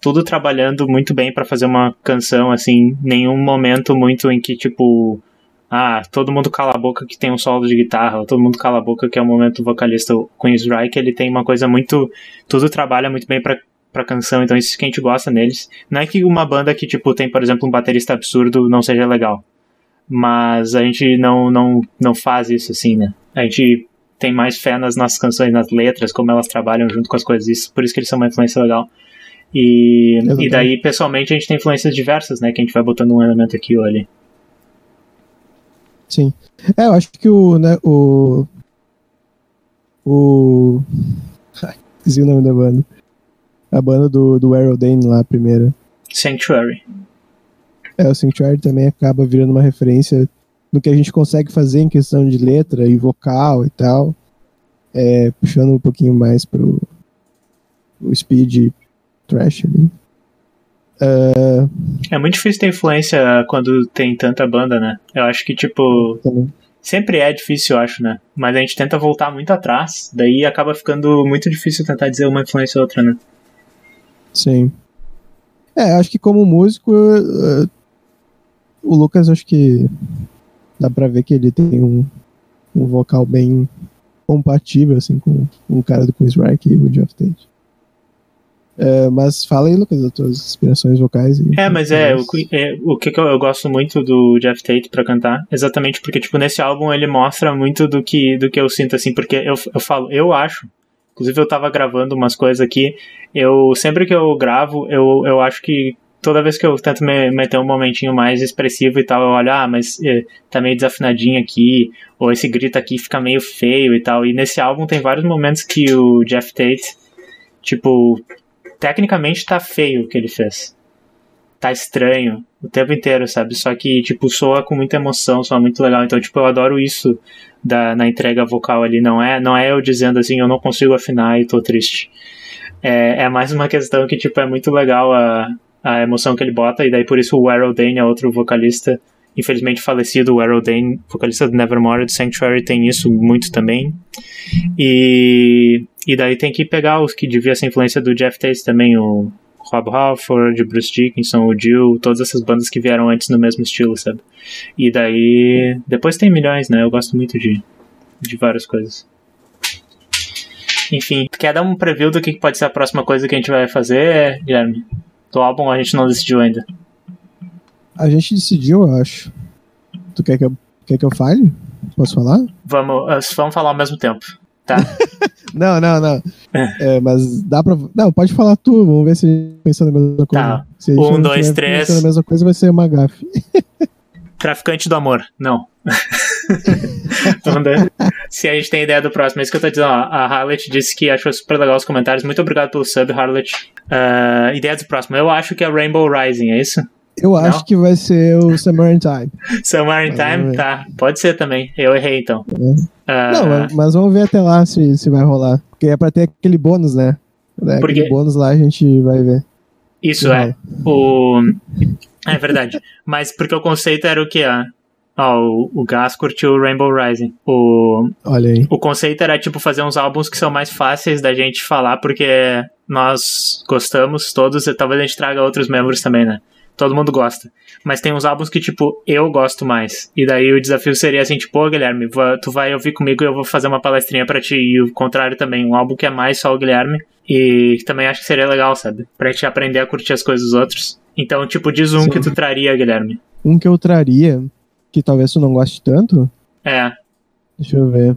A: Tudo trabalhando muito bem para fazer uma canção, assim, nenhum momento muito em que, tipo, ah, todo mundo cala a boca que tem um solo de guitarra, ou todo mundo cala a boca que é o momento vocalista. O Queensryche, ele tem uma coisa muito. Tudo trabalha muito bem para pra canção, então isso que a gente gosta neles. Não é que uma banda que, tipo, tem, por exemplo, um baterista absurdo não seja legal. Mas a gente não, não, não faz isso assim, né? A gente tem mais fé nas nossas canções, nas letras, como elas trabalham junto com as coisas, isso, por isso que eles são uma influência legal. E, e daí, pessoalmente, a gente tem influências diversas, né? Que a gente vai botando um elemento aqui ou ali.
B: Sim. É, eu acho que o, né, o, o, esqueci o nome da banda a banda do, do Aerodane lá, a primeira.
A: Sanctuary.
B: É, o Sanctuary também acaba virando uma referência no que a gente consegue fazer em questão de letra e vocal e tal. É, puxando um pouquinho mais pro o speed trash ali. Uh...
A: É muito difícil ter influência quando tem tanta banda, né? Eu acho que, tipo. Também. Sempre é difícil, eu acho, né? Mas a gente tenta voltar muito atrás, daí acaba ficando muito difícil tentar dizer uma influência ou outra, né?
B: Sim. É, acho que como músico, uh, o Lucas, acho que dá pra ver que ele tem um, um vocal bem compatível, assim, com, com o cara do Chris Rock e o Geoff Tate. Uh, mas fala aí, Lucas, das tuas inspirações vocais.
A: é, mas é, o, é, o que, eu, eu, gosto muito do Jeff Tate pra cantar, exatamente porque, tipo, nesse álbum ele mostra muito do que, do que eu sinto, assim, porque eu, eu falo, eu acho Inclusive eu tava gravando umas coisas aqui. Eu sempre que eu gravo, eu, eu acho que toda vez que eu tento me meter um momentinho mais expressivo e tal, eu olho, ah, mas é, tá meio desafinadinho aqui, ou esse grito aqui fica meio feio e tal. E nesse álbum tem vários momentos que o Jeff Tate, tipo, tecnicamente tá feio o que ele fez. Tá estranho o tempo inteiro, sabe? Só que, tipo, soa com muita emoção, soa muito legal. Então, tipo, eu adoro isso da, na entrega vocal ali. Não é, não é eu dizendo assim, eu não consigo afinar e tô triste. É, é mais uma questão que, tipo, é muito legal a, a emoção que ele bota, e daí por isso o Errol Dane é outro vocalista, infelizmente falecido, o Errol Dane, vocalista do Nevermore do Sanctuary, tem isso muito também. E, e daí tem que pegar os que devia ser influência do Jeff Tate também, o Rob Halford, Bruce Dickinson, o Jill, todas essas bandas que vieram antes no mesmo estilo, sabe? E daí. Depois tem milhões, né? Eu gosto muito de, de várias coisas. Enfim, quer dar um preview do que pode ser a próxima coisa que a gente vai fazer, Guilherme? Do álbum a gente não decidiu ainda.
B: A gente decidiu, eu acho. Tu quer que eu, quer que eu fale? Posso falar?
A: Vamos, vamos falar ao mesmo tempo, tá?
B: não, não, não. É, mas dá pra. Não, pode falar tu, vamos ver se a gente pensa na mesma coisa.
A: Tá.
B: Se a gente
A: Um,
B: não
A: dois, três.
B: pensando na mesma coisa, vai ser uma gafe.
A: Traficante do amor, não. Se a gente tem ideia do próximo, é isso que eu tô dizendo. Ó, a Harlet disse que achou super legal os comentários. Muito obrigado pelo sub, Harlet. Ah, ideia do próximo. Eu acho que é Rainbow Rising, é isso?
B: Eu acho que vai ser o Summer in Time.
A: Summer in Time? Tá, pode ser também. Eu errei então. Ah,
B: Não, mas, vamos ver até lá se, se vai rolar. Porque é pra ter aquele bônus, né? Né,
A: Porque-
B: Aquele bônus lá a gente vai ver.
A: Isso é.
B: rola.
A: O... É verdade. Mas porque o conceito era o que? Ah, ó, o, o Gas curtiu o Rainbow Rising. O,
B: Olha aí.
A: o conceito era, tipo, fazer uns álbuns que são mais fáceis da gente falar, porque nós gostamos todos, e talvez a gente traga outros membros também, né? Todo mundo gosta. Mas tem uns álbuns que, tipo, eu gosto mais. E daí o desafio seria assim, tipo, ô Guilherme, va- tu vai ouvir comigo e eu vou fazer uma palestrinha pra ti. E o contrário também, um álbum que é mais só o Guilherme. E que também acho que seria legal, sabe? Pra gente aprender a curtir as coisas dos outros. Então, tipo, diz um
B: Sim.
A: que tu traria, Guilherme.
B: Um que eu traria, que talvez tu não goste tanto,
A: É,
B: deixa eu ver.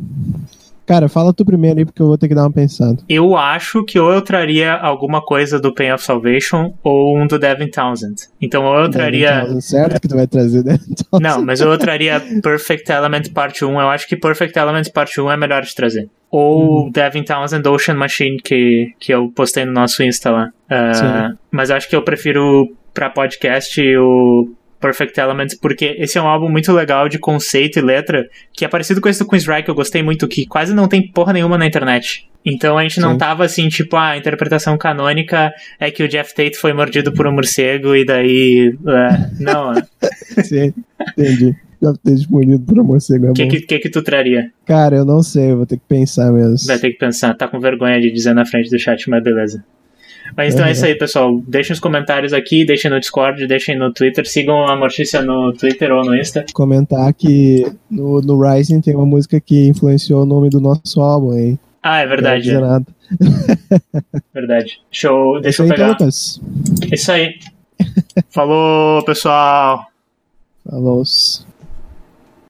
B: Cara, fala tu primeiro aí, porque eu vou ter que dar uma pensada.
A: eu acho que ou eu traria alguma coisa do Pain of Salvation ou um do Devin Townsend. Então, ou eu traria.
B: Então, certo que tu vai trazer, né? Então,
A: Não, mas eu traria Perfect Element Parte 1. Eu acho que Perfect Element Parte 1 é melhor de trazer. Ou Devin Townsend Ocean Machine, que, que eu postei no nosso Insta lá.
B: Sim.
A: mas acho que eu prefiro pra podcast o Perfect Element, porque esse é um álbum muito legal de conceito e letra, que é parecido com esse do Queen's Rye, que eu gostei muito, que quase não tem porra nenhuma na internet. Então a gente não
B: Sim.
A: tava assim, tipo, ah, a interpretação canônica é que o Jeff Tate foi mordido por um morcego e daí. é, não, o
B: Sim, entendi. Já ter disponível por um morcego é
A: que, que, que que tu traria?
B: Cara, eu não sei, eu vou ter que pensar mesmo.
A: Vai ter que pensar, tá com vergonha de dizer na frente do chat, mas beleza. Mas então é
B: Uhum.
A: isso aí, pessoal. Deixem os comentários aqui, deixem no Discord, deixem no Twitter, sigam a Mortícia no Twitter ou no Insta.
B: Comentar que no, no Rising tem uma música que influenciou o nome do nosso álbum, hein?
A: Ah, é
B: Não
A: verdade, é
B: nada.
A: verdade. Show,
B: É
A: deixa eu
B: então,
A: pegar.
B: Lucas.
A: Isso aí. Falou, pessoal.
B: Falou.